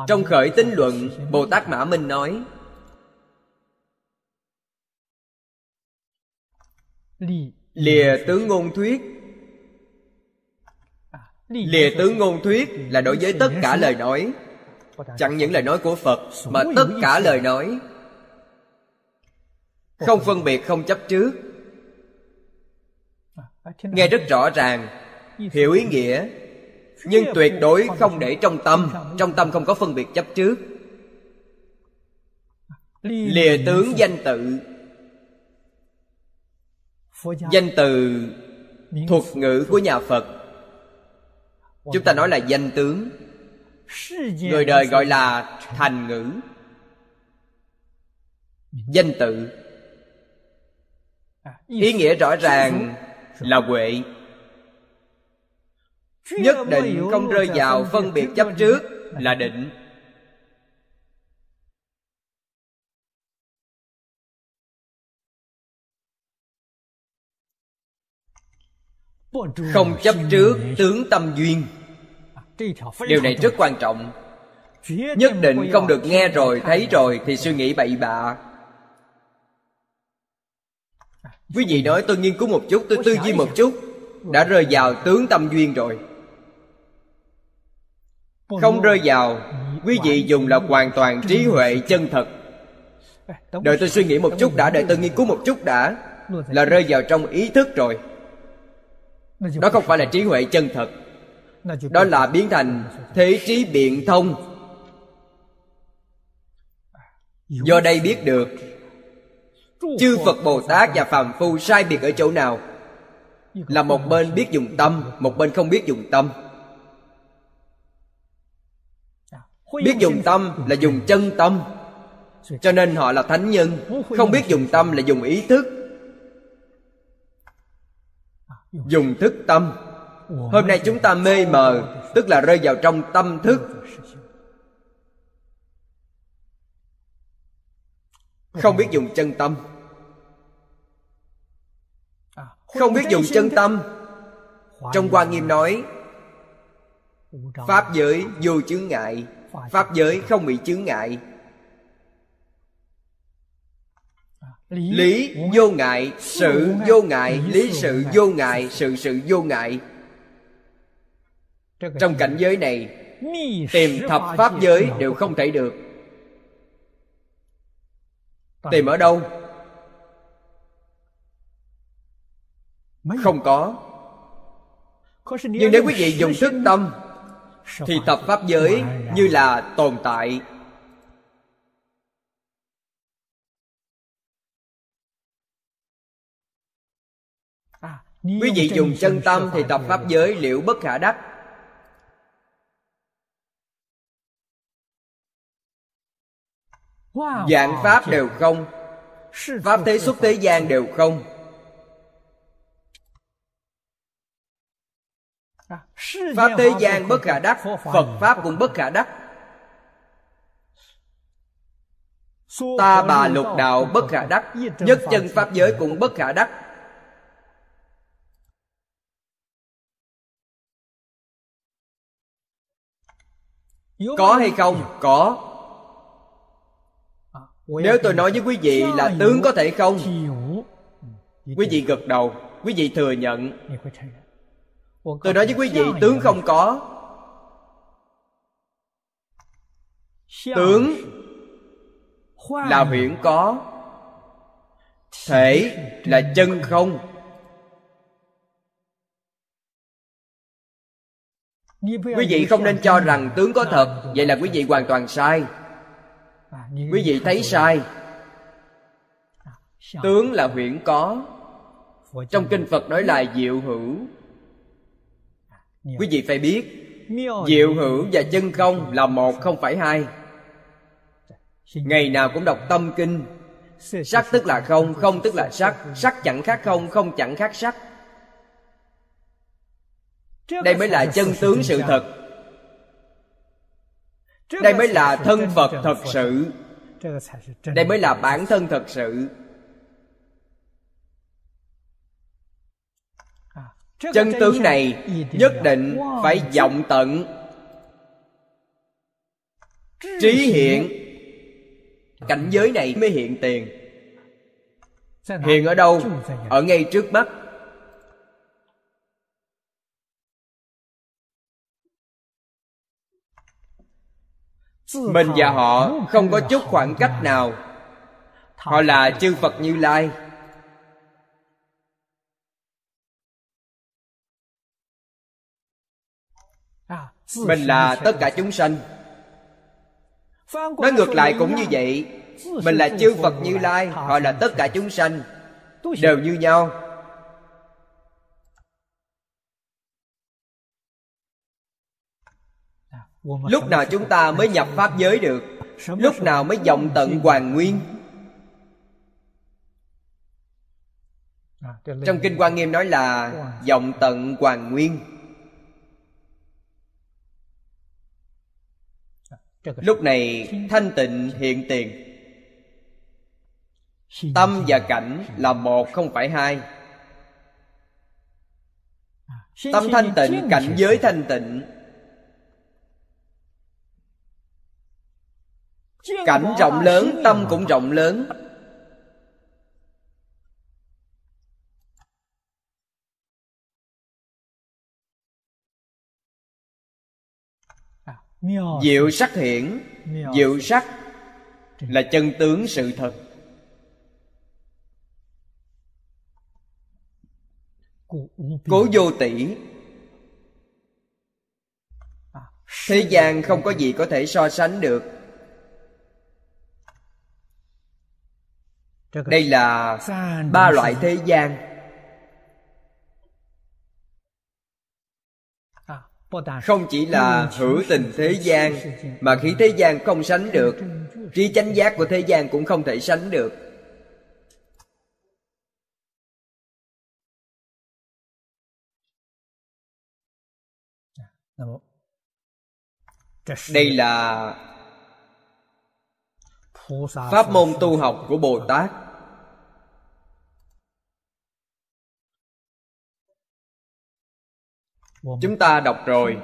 Trong khởi tín luận bồ tát mã minh nói lìa tướng ngôn thuyết. Lìa tướng ngôn thuyết là đối với tất cả lời nói. Chẳng những lời nói của phật mà tất cả lời nói không phân biệt, không chấp trước. Nghe rất rõ ràng, hiểu ý nghĩa, nhưng tuyệt đối không để trong tâm trong tâm không có phân biệt chấp trước. Lìa tướng danh tự. Danh từ thuật ngữ của nhà phật. Chúng ta nói là danh tướng. Người đời gọi là thành ngữ. Danh tự ý nghĩa rõ ràng là huệ. Nhất định không rơi vào phân biệt chấp trước là định. Không chấp trước tướng tâm duyên. Điều này rất quan trọng. Nhất định không được nghe rồi thấy rồi thì suy nghĩ bậy bạ quý vị nói tôi nghiên cứu một chút tôi tư duy một chút. Đã rơi vào tướng tâm duyên rồi. Không rơi vào quý vị dùng là hoàn toàn trí huệ chân thật. Đợi tôi suy nghĩ một chút đã đợi tôi nghiên cứu một chút đã là rơi vào trong ý thức rồi. Đó không phải là trí huệ chân thật. Đó là biến thành thế trí biện thông. Do đây biết được chư phật bồ tát và phàm phu sai biệt ở chỗ nào? Là một bên biết dùng tâm, một bên không biết dùng tâm. Biết dùng tâm là dùng chân tâm. Cho nên họ là thánh nhân, không biết dùng tâm là dùng ý thức. Dùng thức tâm. Hôm nay chúng ta mê mờ, tức là rơi vào trong tâm thức. Không biết dùng chân tâm không biết dùng chân tâm. Trong quan nghiêm nói pháp giới vô chướng ngại pháp giới không bị chướng ngại. Lý vô ngại sự vô ngại lý sự vô ngại. sự sự vô ngại. Trong cảnh giới này tìm thập pháp giới đều không thể được. Tìm ở đâu không có. Nhưng nếu quý vị dùng thức tâm thì thập pháp giới như là tồn tại. Quý vị dùng chân tâm thì tập pháp giới liệu bất khả đắc. Dạng pháp đều không. Pháp thế xuất thế gian đều không pháp thế gian bất khả đắc phật pháp cũng bất khả đắc. Ta bà lục đạo bất khả đắc nhất chân pháp giới cũng bất khả đắc. Có hay không? có. Nếu tôi nói với quý vị là tướng có thể không? quý vị gật đầu quý vị thừa nhận tôi nói với quý vị tướng không có. Tướng là huyễn có. Thể là chân không. quý vị không nên cho rằng tướng có thật. vậy là quý vị hoàn toàn sai. Quý vị thấy sai. Tướng là huyễn có. Trong kinh phật nói là diệu hữu quý vị phải biết diệu hữu và chân không là một không phải hai. Ngày nào cũng đọc tâm kinh. Sắc tức là không không tức là sắc. sắc chẳng khác không không chẳng khác sắc. Đây mới là chân tướng sự thật. Đây mới là thân phật thật sự. Đây mới là bản thân thật sự chân tướng này nhất định phải vọng tận. Trí hiện. Cảnh giới này mới hiện tiền. Hiện ở đâu? ở ngay trước mắt. Mình và họ không có chút khoảng cách nào. Họ là chư phật như lai mình là tất cả chúng sanh. Nói ngược lại cũng như vậy. Mình là chư phật như lai, họ là tất cả chúng sanh. Đều như nhau. Lúc nào chúng ta mới nhập pháp giới được, lúc nào mới vọng tận hoàn nguyên. Trong kinh quan nghiêm nói là vọng tận hoàn nguyên. Lúc này thanh tịnh hiện tiền. Tâm và cảnh là một không phải hai. Tâm thanh tịnh, cảnh giới thanh tịnh. Cảnh rộng lớn, tâm cũng rộng lớn. Diệu sắc hiển. Diệu sắc là chân tướng sự thật. Cố vô tỷ thế gian không có gì? có thể so sánh được. Đây là ba loại thế gian không chỉ là hữu tình thế gian, mà khí thế gian không sánh được, trí chánh giác của thế gian cũng không thể sánh được. Đây là pháp môn tu học của bồ tát. Chúng ta đọc rồi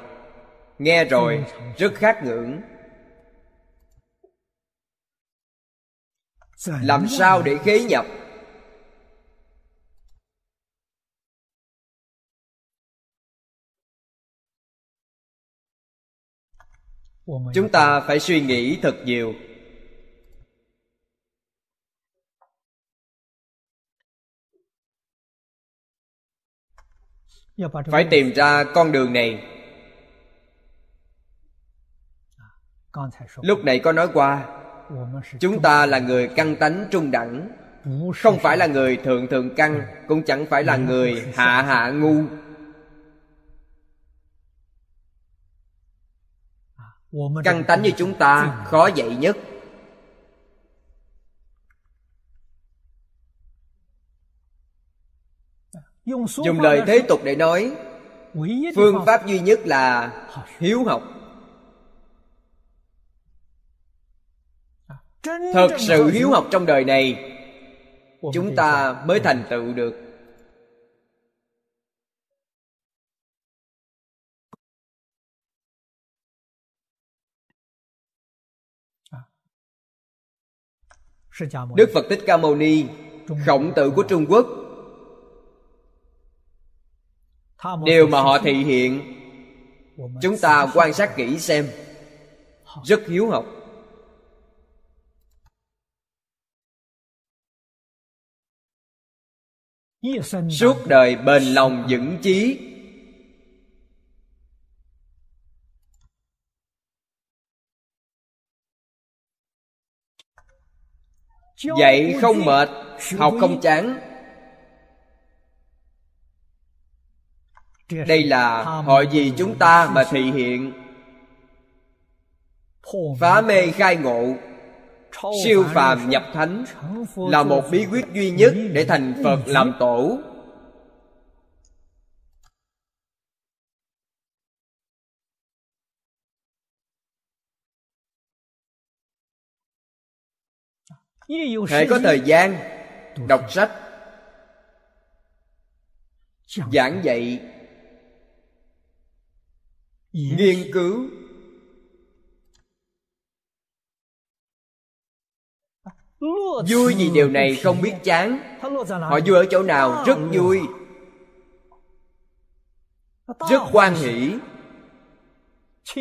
nghe rồi rất khát ngưỡng. Làm sao để khế nhập? Chúng ta phải suy nghĩ thật nhiều phải tìm ra con đường này. Lúc này có nói qua chúng ta là người căn tánh trung đẳng. Không phải là người thượng thượng căn cũng chẳng phải là người hạ hạ ngu. Căn tánh như chúng ta khó dạy nhất dùng lời thế tục để nói phương pháp duy nhất là hiếu học. Thật sự hiếu học trong đời này chúng ta mới thành tựu được. Đức phật thích ca mâu ni khổng tử của trung quốc điều mà họ thị hiện chúng ta quan sát kỹ xem. Rất hiếu học. Suốt đời bền lòng vững chí. Dạy không mệt học không chán đây là họ vì chúng ta mà thị hiện. Phá mê khai ngộ siêu phàm nhập thánh là một bí quyết duy nhất để thành phật làm tổ. Hệ có thời gian đọc sách giảng dạy nghiên cứu. Vui vì điều này không biết chán. Họ vui ở chỗ nào? Rất vui. Rất quan hỷ.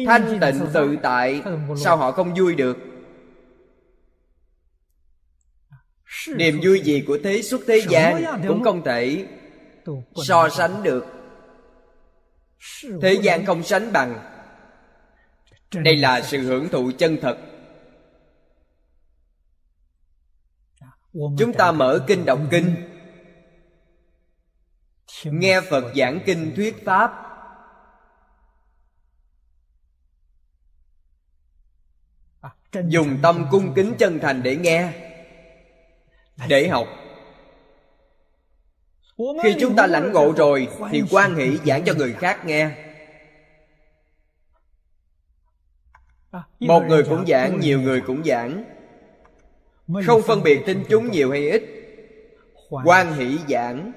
Thanh tịnh tự tại. Sao họ không vui được? Niềm vui gì của thế xuất thế gian cũng không thể so sánh được thế gian không sánh bằng. Đây là sự hưởng thụ chân thật. Chúng ta mở kinh đọc kinh. Nghe phật giảng kinh thuyết pháp. Dùng tâm cung kính chân thành để nghe. Để học khi chúng ta lãnh ngộ rồi thì quan hỷ giảng cho người khác nghe. Một người cũng giảng nhiều người cũng giảng. Không phân biệt tin chúng nhiều hay ít. Quan hỷ giảng.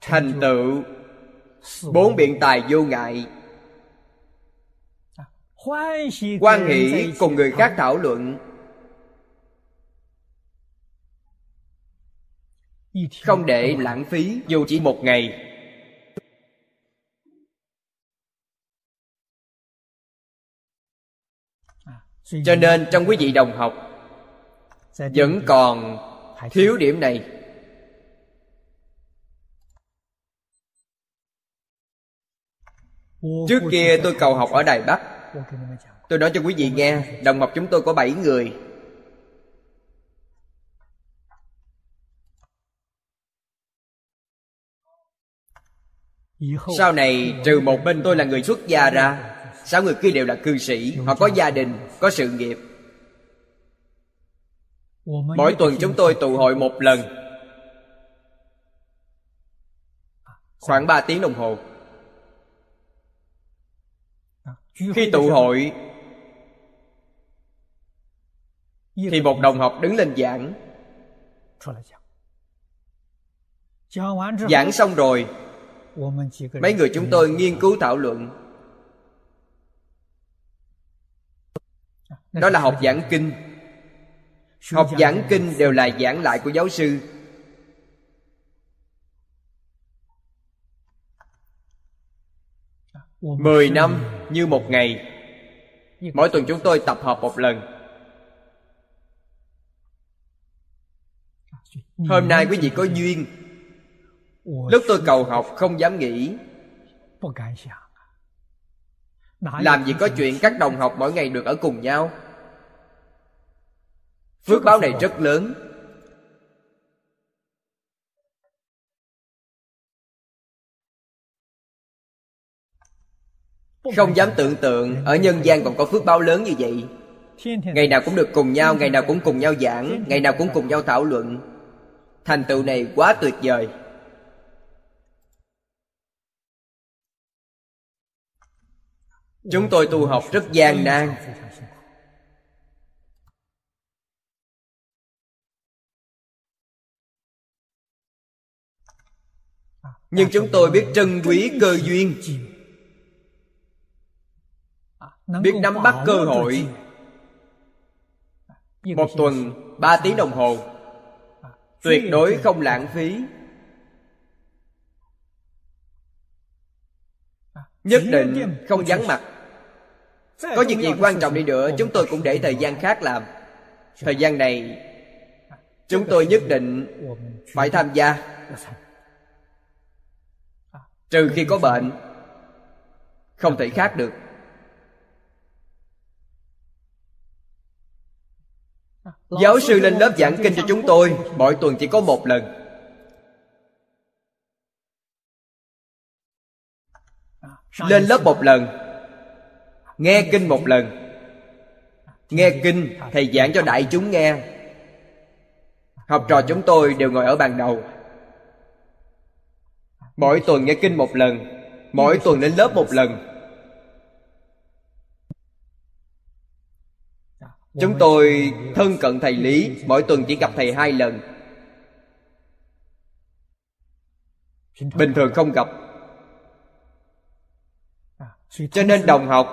Thành tựu. Bốn biện tài vô ngại quan hỷ cùng người khác thảo luận. Không để lãng phí, dù chỉ một ngày. Cho nên trong quý vị đồng học, vẫn còn thiếu điểm này. Trước kia tôi cầu học ở đài bắc tôi nói cho quý vị nghe, đồng mộc chúng tôi có 7 người. Sau này, trừ một bên tôi là người xuất gia ra, sáu người kia đều là cư sĩ, họ có gia đình, có sự nghiệp. Mỗi tuần chúng tôi tụ hội một lần. Khoảng ba tiếng đồng hồ khi tụ hội thì một đồng học đứng lên giảng. Giảng xong rồi mấy người chúng tôi nghiên cứu thảo luận. Đó là học giảng kinh. Học giảng kinh đều là giảng lại của giáo sư mười năm như một ngày. Mỗi tuần chúng tôi tập hợp một lần. Hôm nay quý vị có duyên. Lúc tôi cầu học không dám nghĩ làm gì có chuyện các đồng học mỗi ngày được ở cùng nhau. Phước báo này rất lớn không dám tưởng tượng ở nhân gian còn có phước báo lớn như vậy. Ngày nào cũng được cùng nhau ngày nào cũng cùng nhau giảng ngày nào cũng cùng nhau thảo luận. Thành tựu này quá tuyệt vời. Chúng tôi tu học rất gian nan. Nhưng chúng tôi biết trân quý cơ duyên biết nắm bắt cơ hội. một tuần ba tiếng đồng hồ. tuyệt đối không lãng phí. Nhất định không vắng mặt. Có việc gì quan trọng đi nữa chúng tôi cũng để thời gian khác làm. Thời gian này chúng tôi nhất định phải tham gia. Trừ khi có bệnh. không thể khác được giáo sư lên lớp giảng kinh cho chúng tôi, mỗi tuần chỉ có một lần. Lên lớp một lần. Nghe kinh một lần. Nghe kinh, thầy giảng cho đại chúng nghe. Học trò chúng tôi đều ngồi ở bàn đầu. Mỗi tuần nghe kinh một lần. Mỗi tuần lên lớp một lần. Chúng tôi thân cận thầy lý, mỗi tuần chỉ gặp thầy hai lần. Bình thường không gặp. Cho nên đồng học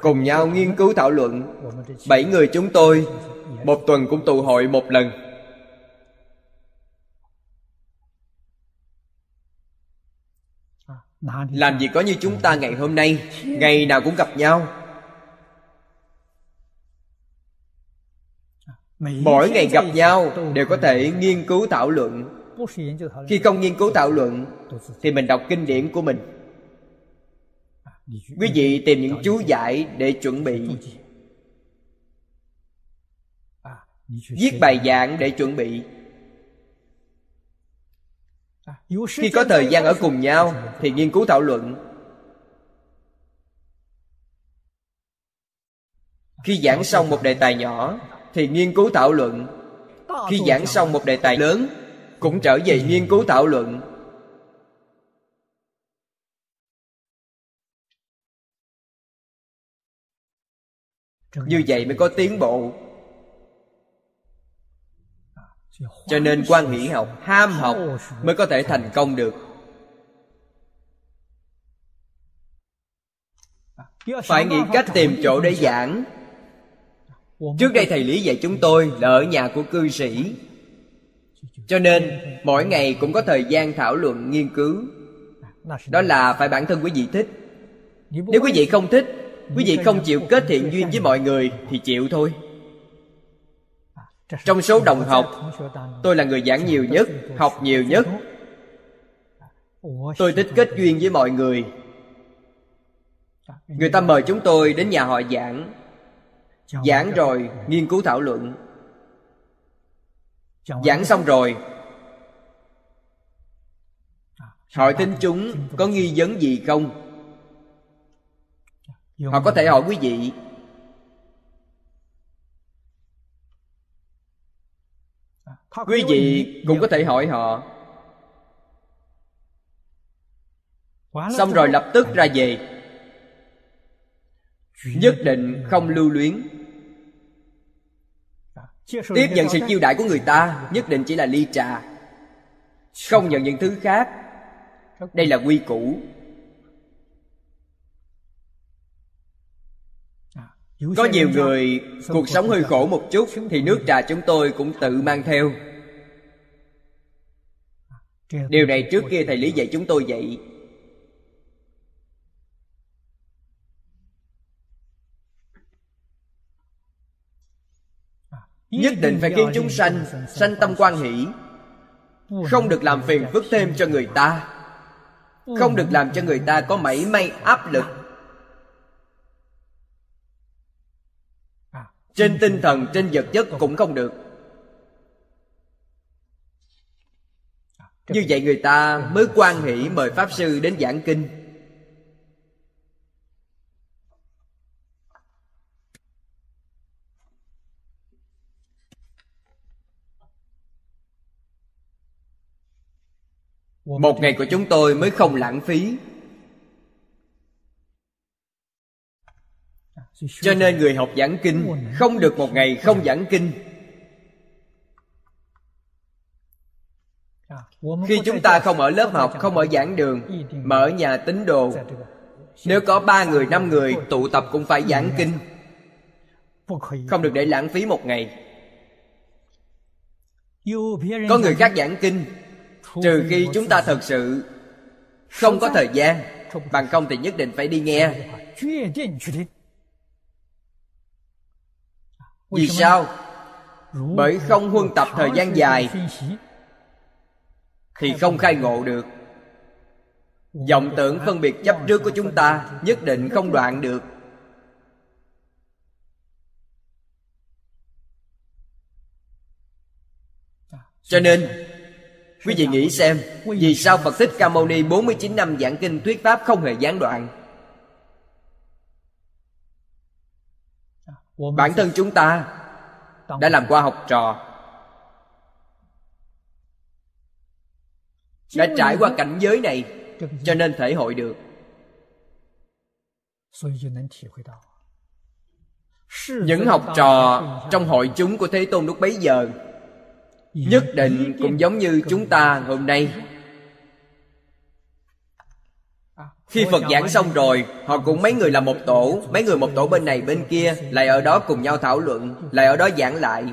cùng nhau nghiên cứu thảo luận. Bảy người chúng tôi, một tuần cũng tụ hội một lần. Làm gì có như chúng ta ngày hôm nay, ngày nào cũng gặp nhau. Mỗi ngày gặp nhau đều có thể nghiên cứu thảo luận. khi không nghiên cứu thảo luận thì mình đọc kinh điển của mình. Quý vị tìm những chú giải để chuẩn bị. Viết bài giảng để chuẩn bị. Khi có thời gian ở cùng nhau thì nghiên cứu thảo luận. Khi giảng xong một đề tài nhỏ thì nghiên cứu thảo luận. Khi giảng xong một đề tài lớn cũng trở về nghiên cứu thảo luận. Như vậy mới có tiến bộ. Cho nên quan hỷ học ham học mới có thể thành công được. Phải nghĩ cách tìm chỗ để giảng trước đây thầy lý dạy chúng tôi là ở nhà của cư sĩ. Cho nên mỗi ngày cũng có thời gian thảo luận nghiên cứu. Đó là phải bản thân quý vị thích. Nếu quý vị không thích quý vị không chịu kết thiện duyên với mọi người thì chịu thôi. Trong số đồng học tôi là người giảng nhiều nhất học nhiều nhất. Tôi thích kết duyên với mọi người. Người ta mời chúng tôi đến nhà họ giảng giảng rồi nghiên cứu thảo luận. Giảng xong rồi. Hỏi thính chúng có nghi vấn gì không? Họ có thể hỏi quý vị. Quý vị cũng có thể hỏi họ. Xong rồi lập tức ra về. Nhất định không lưu luyến tiếp nhận sự chiêu đãi của người ta nhất định chỉ là ly trà. Không nhận những thứ khác. Đây là quy củ. Có nhiều người cuộc sống hơi khổ một chút thì nước trà chúng tôi cũng tự mang theo. Điều này trước kia thầy lý dạy chúng tôi vậy nhất định phải khiến chúng sanh sanh tâm quan hỷ. không được làm phiền phức thêm cho người ta. Không được làm cho người ta có mảy may áp lực. Trên tinh thần trên vật chất cũng không được. Như vậy người ta mới quan hỷ mời pháp sư đến giảng kinh một ngày của chúng tôi mới không lãng phí. Cho nên người học giảng kinh không được một ngày không giảng kinh. Khi chúng ta không ở lớp học không ở giảng đường mà ở nhà tín đồ. Nếu có ba người năm người tụ tập cũng phải giảng kinh. Không được để lãng phí một ngày. Có người khác giảng kinh trừ khi chúng ta thật sự không có thời gian bằng không thì nhất định phải đi nghe. Vì sao? bởi không huân tập thời gian dài. Thì không khai ngộ được. Vọng tưởng phân biệt chấp trước của chúng ta nhất định không đoạn được. Cho nên quý vị nghĩ xem, vì sao phật thích ca mâu ni 49 năm giảng kinh thuyết pháp không hề gián đoạn? Bản thân chúng ta đã làm qua học trò, đã trải qua cảnh giới này cho nên thể hội được. Những học trò trong hội chúng của thế tôn lúc bấy giờ nhất định cũng giống như chúng ta hôm nay. Khi phật giảng xong rồi họ cũng mấy người là một tổ mấy người một tổ bên này bên kia lại ở đó cùng nhau thảo luận lại ở đó giảng lại.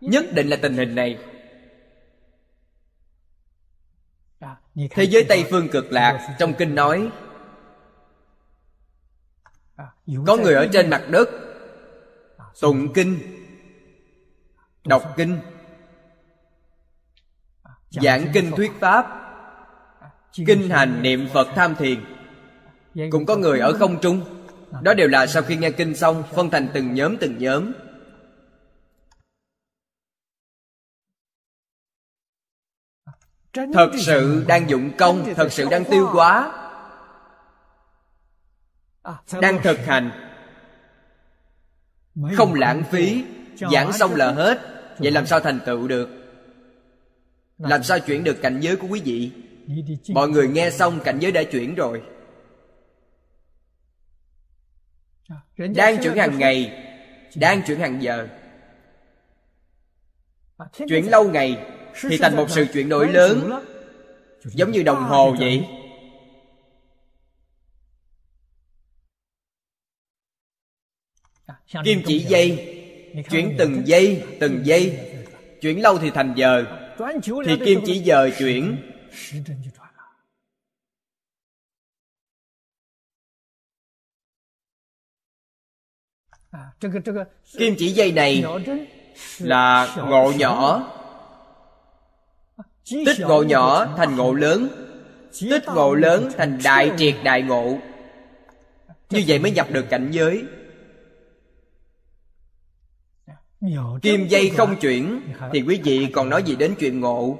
nhất định là tình hình này. Thế giới tây phương cực lạc trong kinh nói có người ở trên mặt đất tụng kinh đọc kinh giảng kinh thuyết pháp. Kinh hành niệm phật tham thiền. Cũng có người ở không trung. Đó đều là sau khi nghe kinh xong phân thành từng nhóm từng nhóm. Thật sự đang dụng công thật sự đang tiêu hóa. Đang thực hành. Không lãng phí. giảng xong là hết. Vậy làm sao thành tựu được làm sao chuyển được cảnh giới của quý vị? Mọi người nghe xong cảnh giới đã chuyển rồi. Đang chuyển hàng ngày đang chuyển hàng giờ. Chuyển lâu ngày thì thành một sự chuyển đổi lớn. giống như đồng hồ vậy. kim chỉ dây chuyển từng giây từng giây chuyển lâu thì thành giờ thì kim chỉ giờ chuyển. kim chỉ dây này là ngộ nhỏ. Tích ngộ nhỏ thành ngộ lớn. Tích ngộ lớn thành đại triệt đại ngộ. Như vậy mới nhập được cảnh giới kim dây không chuyển thì quý vị còn nói gì đến chuyện ngộ?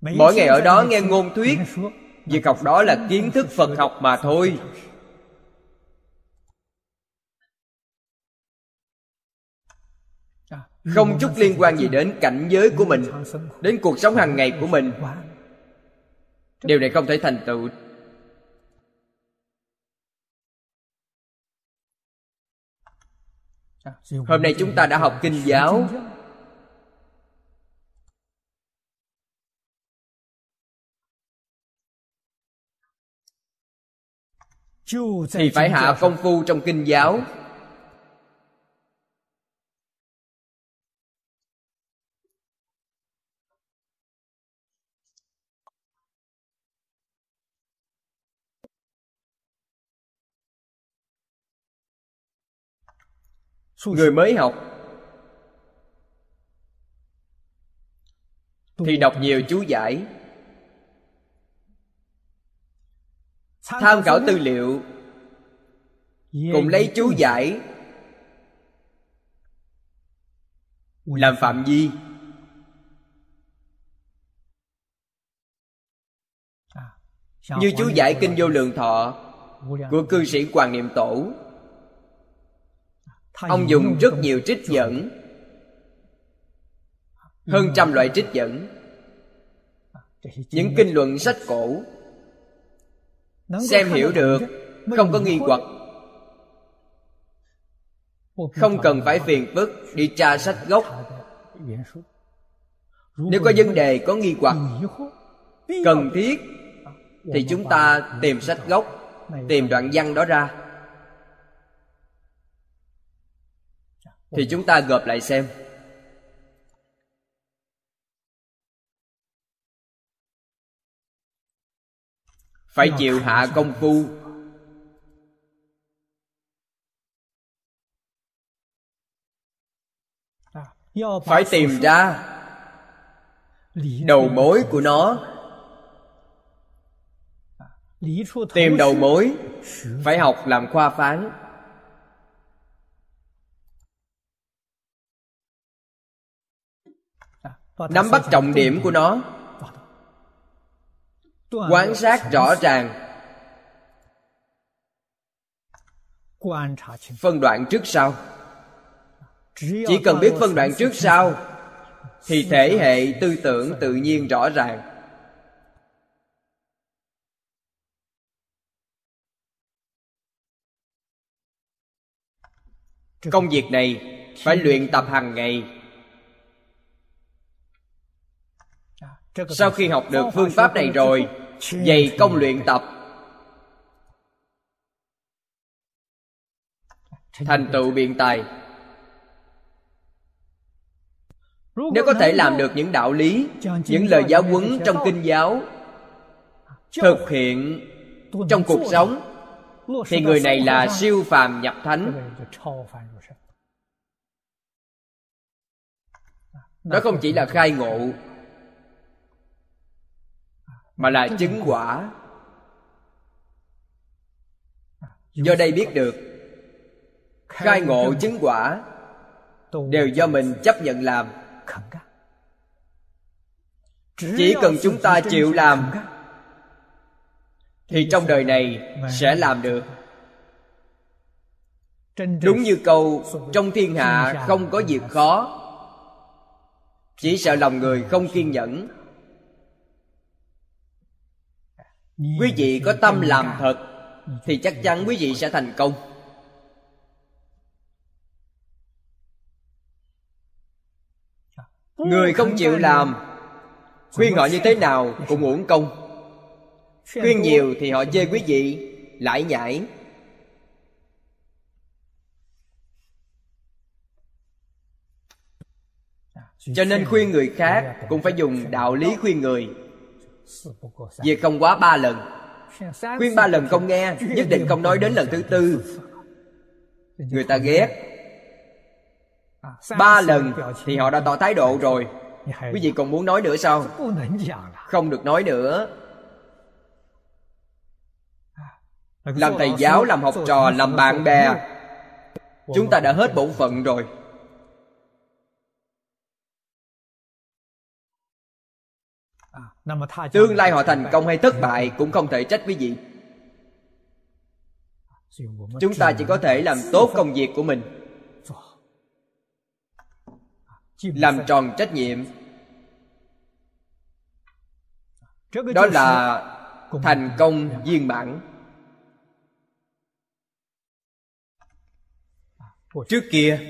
Mỗi ngày ở đó nghe ngôn thuyết. việc học đó là kiến thức phật học mà thôi. Không chút liên quan gì đến cảnh giới của mình đến cuộc sống hàng ngày của mình. Điều này không thể thành tựu hôm nay chúng ta đã học kinh giáo. Thì phải hạ công phu trong kinh giáo. Người mới học. Thì đọc nhiều chú giải. Tham khảo tư liệu. Cùng lấy chú giải. Làm phạm vi. Như chú giải kinh vô lượng thọ của cư sĩ hoàng niệm tổ ông dùng rất nhiều trích dẫn. Hơn trăm loại trích dẫn. Những kinh luận sách cổ. Xem hiểu được không có nghi hoặc. Không cần phải phiền phức đi tra sách gốc. nếu có vấn đề có nghi hoặc cần thiết thì chúng ta tìm sách gốc tìm đoạn văn đó ra thì chúng ta gộp lại xem. Phải chịu hạ công phu. Phải tìm ra đầu mối của nó. Tìm đầu mối. Phải học làm khoa phán nắm bắt trọng điểm của nó. Quan sát rõ ràng. Phân đoạn trước sau. Chỉ cần biết phân đoạn trước sau, thì thể hệ tư tưởng tự nhiên rõ ràng. Công việc này phải luyện tập hàng ngày. Sau khi học được phương pháp này rồi dày công luyện tập. Thành tựu biện tài. Nếu có thể làm được những đạo lý những lời giáo huấn trong kinh giáo thực hiện trong cuộc sống thì người này là siêu phàm nhập thánh. Đó không chỉ là khai ngộ mà là chứng quả. Do đây biết được, khai ngộ chứng quả đều do mình chấp nhận làm. Chỉ cần chúng ta chịu làm, thì trong đời này sẽ làm được. Đúng như câu, trong thiên hạ không có việc khó, chỉ sợ lòng người không kiên nhẫn. Quý vị có tâm làm thật thì chắc chắn quý vị sẽ thành công. Người không chịu làm, khuyên họ như thế nào cũng uổng công. Khuyên nhiều thì họ chê quý vị lại nhảy cho nên khuyên người khác cũng phải dùng đạo lý khuyên người việc không quá ba lần. khuyên ba lần không nghe nhất định không nói đến lần thứ tư. Người ta ghét. ba lần thì họ đã tỏ thái độ rồi. quý vị còn muốn nói nữa sao? Không được nói nữa. Làm thầy giáo làm học trò làm bạn bè. Chúng ta đã hết bổn phận rồi tương lai họ thành công hay thất bại cũng không thể trách quý vị. Chúng ta chỉ có thể làm tốt công việc của mình. Làm tròn trách nhiệm. Đó là thành công viên mãn. Trước kia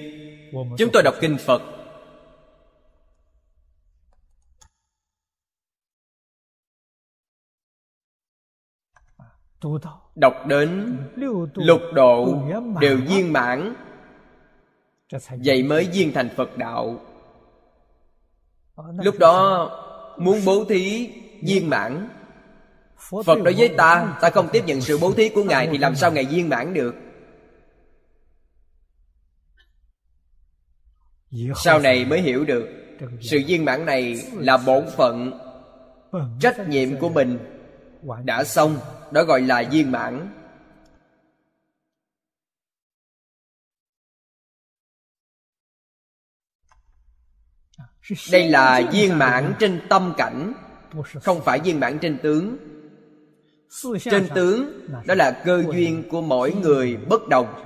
chúng tôi đọc kinh phật đọc đến lục độ đều viên mãn, vậy mới viên thành phật đạo. Lúc đó muốn bố thí viên mãn. Phật đối với ta ta không tiếp nhận sự bố thí của ngài thì làm sao ngài viên mãn được? Sau này mới hiểu được, sự viên mãn này là bổn phận. Trách nhiệm của mình đã xong đó gọi là viên mãn. Đây là viên mãn trên tâm cảnh, không phải viên mãn trên tướng. Trên tướng, đó là cơ duyên của mỗi người bất đồng.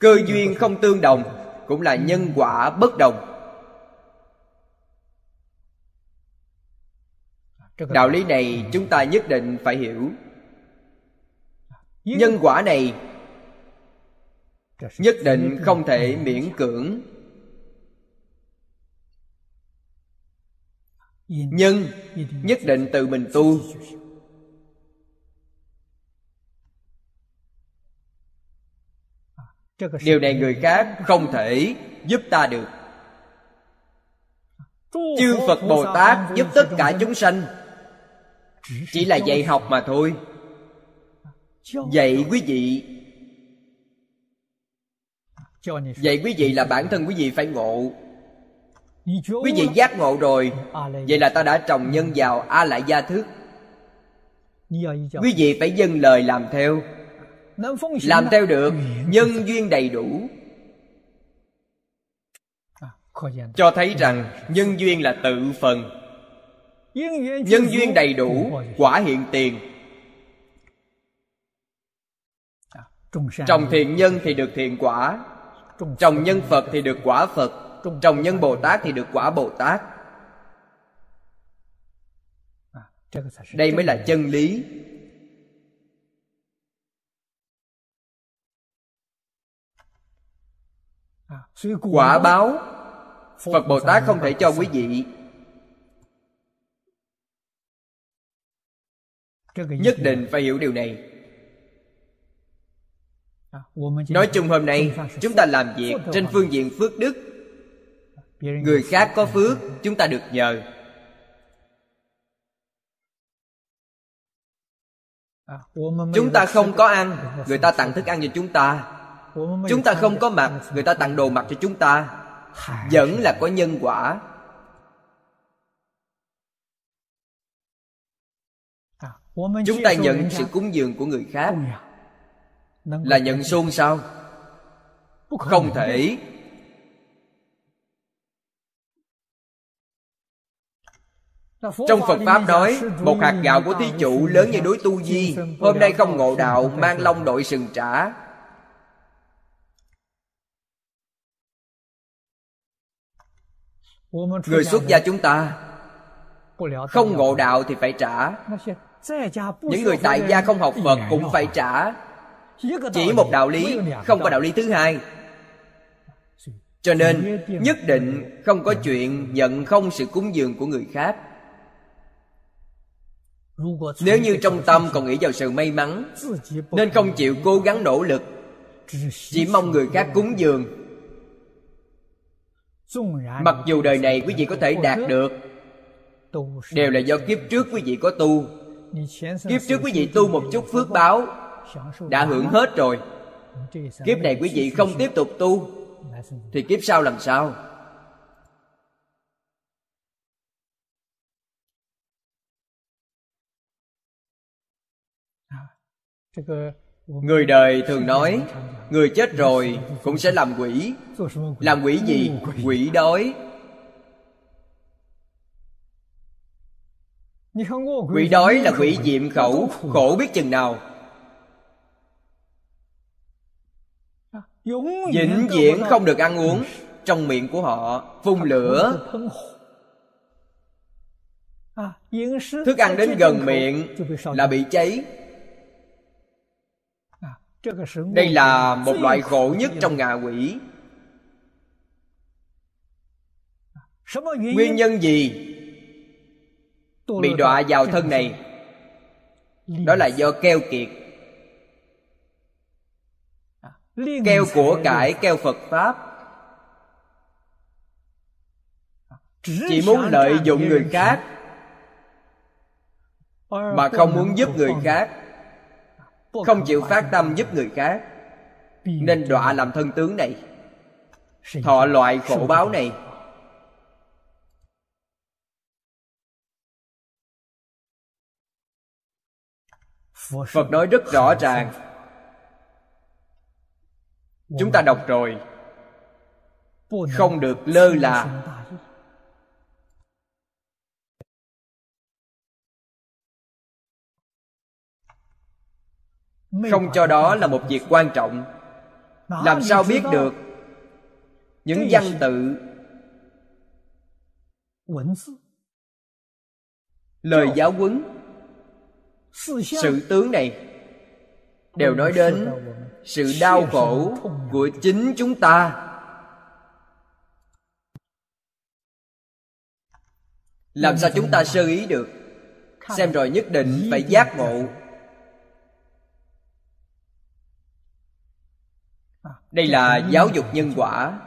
Cơ duyên không tương đồng, cũng là nhân quả bất đồng. Đạo lý này chúng ta nhất định phải hiểu. Nhân quả này nhất định không thể miễn cưỡng. nhân nhất định tự mình tu. Điều này người khác không thể giúp ta được. Chư phật bồ tát giúp tất cả chúng sanh chỉ là dạy học mà thôi. Dạy quý vị. Dạy quý vị là bản thân quý vị phải ngộ. Quý vị giác ngộ rồi. Vậy là ta đã trồng nhân vào a lại gia thức quý vị phải dâng lời làm theo. Làm theo được, nhân duyên đầy đủ. Cho thấy rằng nhân duyên là tự phần nhân duyên đầy đủ quả hiện tiền. Trồng thiện nhân thì được thiện quả. Trồng nhân phật thì được quả phật. Trồng nhân bồ tát thì được quả bồ tát. Đây mới là chân lý. Quả báo. Phật bồ tát không thể cho quý vị nhất định phải hiểu điều này. Nói chung hôm nay chúng ta làm việc trên phương diện phước đức. Người khác có phước chúng ta được nhờ. Chúng ta không có ăn người ta tặng thức ăn cho chúng ta. chúng ta không có mặt người ta tặng đồ mặt cho chúng ta. Vẫn là có nhân quả chúng ta nhận sự cúng dường của người khác. Là nhận xôn sao? Không thể. Trong phật pháp nói một hạt gạo của thí chủ lớn như núi tu di. Hôm nay không ngộ đạo mang long đội sừng trả. Người xuất gia chúng ta không ngộ đạo thì phải trả những người tại gia không học phật cũng phải trả. Chỉ một đạo lý không có đạo lý thứ hai. Cho nên nhất định không có chuyện nhận không sự cúng dường của người khác. Nếu như trong tâm còn nghĩ vào sự may mắn nên không chịu cố gắng nỗ lực. Chỉ mong người khác cúng dường. Mặc dù đời này quý vị có thể đạt được đều là do kiếp trước quý vị có tu kiếp trước quý vị tu một chút phước báo đã hưởng hết rồi. kiếp này quý vị không tiếp tục tu thì kiếp sau làm sao? Người đời thường nói người chết rồi cũng sẽ làm quỷ. làm quỷ gì? quỷ đói quỷ đói là quỷ diệm khẩu khổ biết chừng nào. Vĩnh viễn không được ăn uống (laughs) trong miệng của họ. Phun lửa. thức ăn đến gần miệng là bị cháy. Đây là một loại khổ nhất trong ngạ quỷ. Nguyên nhân gì bị đọa vào thân này. Đó là do keo kiệt. Keo của cải keo phật pháp. Chỉ muốn lợi dụng người khác. Mà không muốn giúp người khác. Không chịu phát tâm giúp người khác. Nên đọa làm thân tướng này. thọ loại khổ báo này phật nói rất rõ ràng. Chúng ta đọc rồi. Không được lơ là. Không cho đó là một việc quan trọng. Làm sao biết được? Những văn tự, lời giáo huấn sự tướng này đều nói đến sự đau khổ của chính chúng ta. Làm sao chúng ta sơ ý được? Xem rồi nhất định phải giác ngộ. đây là giáo dục nhân quả.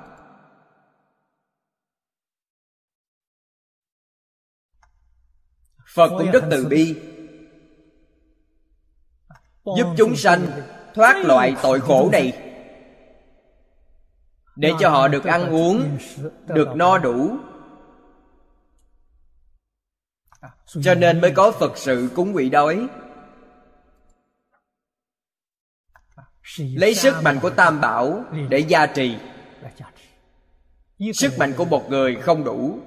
phật cũng rất từ bi giúp chúng sanh thoát loại tội khổ này. Để cho họ được ăn uống, được no đủ. Cho nên mới có phật sự cúng quỷ đói. Lấy sức mạnh của tam bảo để gia trì. Sức mạnh của một người không đủ.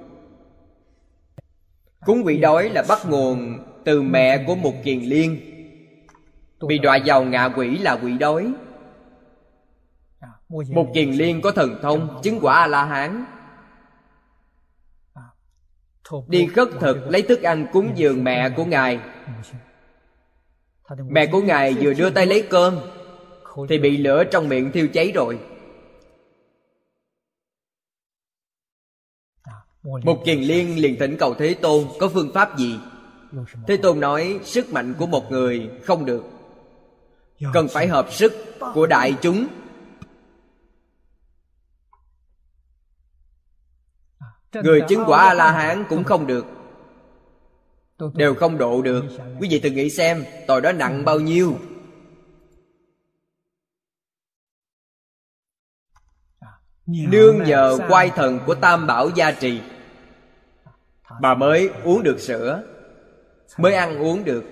Cúng quỷ đói là bắt nguồn từ mẹ của một kiền liên bị đọa vào ngạ quỷ là quỷ đói. Một kiền liên có thần thông chứng quả a la hán đi khất thực lấy thức ăn cúng dường mẹ của ngài. Mẹ của ngài vừa đưa tay lấy cơm thì bị lửa trong miệng thiêu cháy rồi. Một kiền liên liền thỉnh cầu thế tôn có phương pháp gì? Thế tôn nói sức mạnh của một người không được cần phải hợp sức của đại chúng. Người chứng quả a la hán cũng không được. Đều không độ được. quý vị thử nghĩ xem tội đó nặng bao nhiêu? Nương nhờ quay thần của tam bảo gia trì. Bà mới uống được sữa. Mới ăn uống được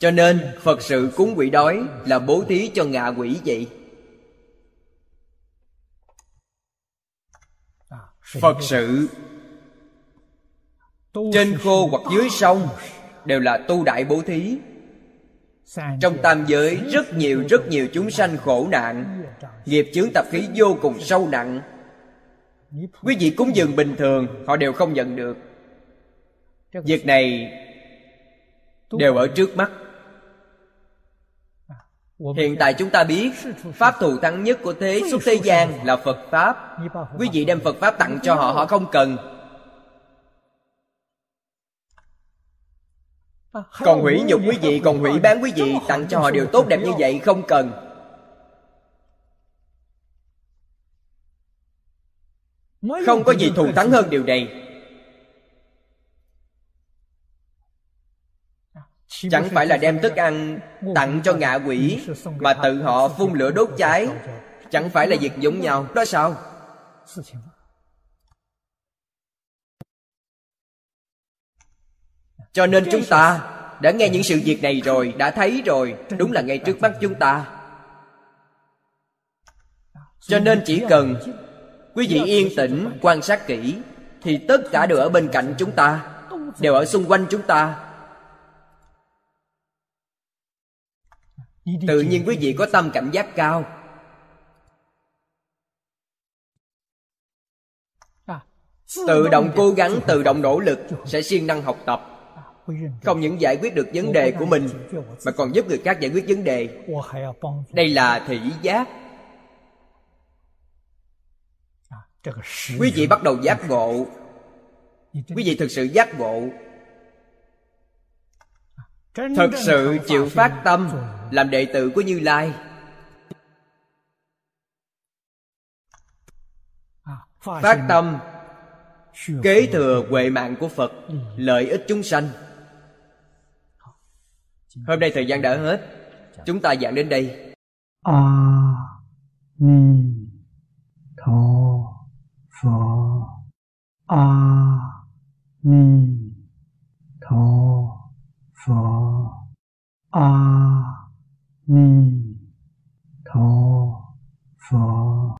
cho nên phật sự cúng quỷ đói là bố thí cho ngạ quỷ vậy. Phật sự trên khô hoặc dưới sông đều là tu đại bố thí. Trong tam giới rất nhiều rất nhiều chúng sanh khổ nạn nghiệp chướng tập khí vô cùng sâu nặng. Quý vị cúng dường bình thường họ đều không nhận được. Việc này đều ở trước mắt. Hiện tại chúng ta biết (laughs) pháp thù. thắng nhất của thế xuất thế gian là phật pháp. Quý vị đem phật pháp tặng cho họ họ không cần. Còn hủy nhục quý vị còn hủy bán quý vị tặng cho họ điều tốt đẹp như vậy không cần. Không có gì thù thắng hơn điều này chẳng phải là đem thức ăn tặng cho ngạ quỷ mà tự họ phun lửa đốt cháy. Chẳng phải là việc giống nhau. Đó sao? Cho nên chúng ta đã nghe những sự việc này rồi, đã thấy rồi. Đúng là ngay trước mắt chúng ta. Cho nên chỉ cần quý vị yên tĩnh, quan sát kỹ, thì tất cả đều ở bên cạnh chúng ta, đều ở xung quanh chúng ta. Tự nhiên quý vị có tâm cảnh giác cao. Tự động cố gắng tự động nỗ lực sẽ siêng năng học tập. Không những giải quyết được vấn đề của mình mà còn giúp người khác giải quyết vấn đề. Đây là thị giác. Quý vị bắt đầu giác ngộ. Quý vị thực sự giác ngộ. Thật sự chịu phát tâm làm đệ tử của như lai. Phát tâm, kế thừa huệ mạng của phật, lợi ích chúng sanh. Hôm nay thời gian đã hết. Chúng ta giảng đến đây. A ni tho phở a ni tho phở a à. Mm.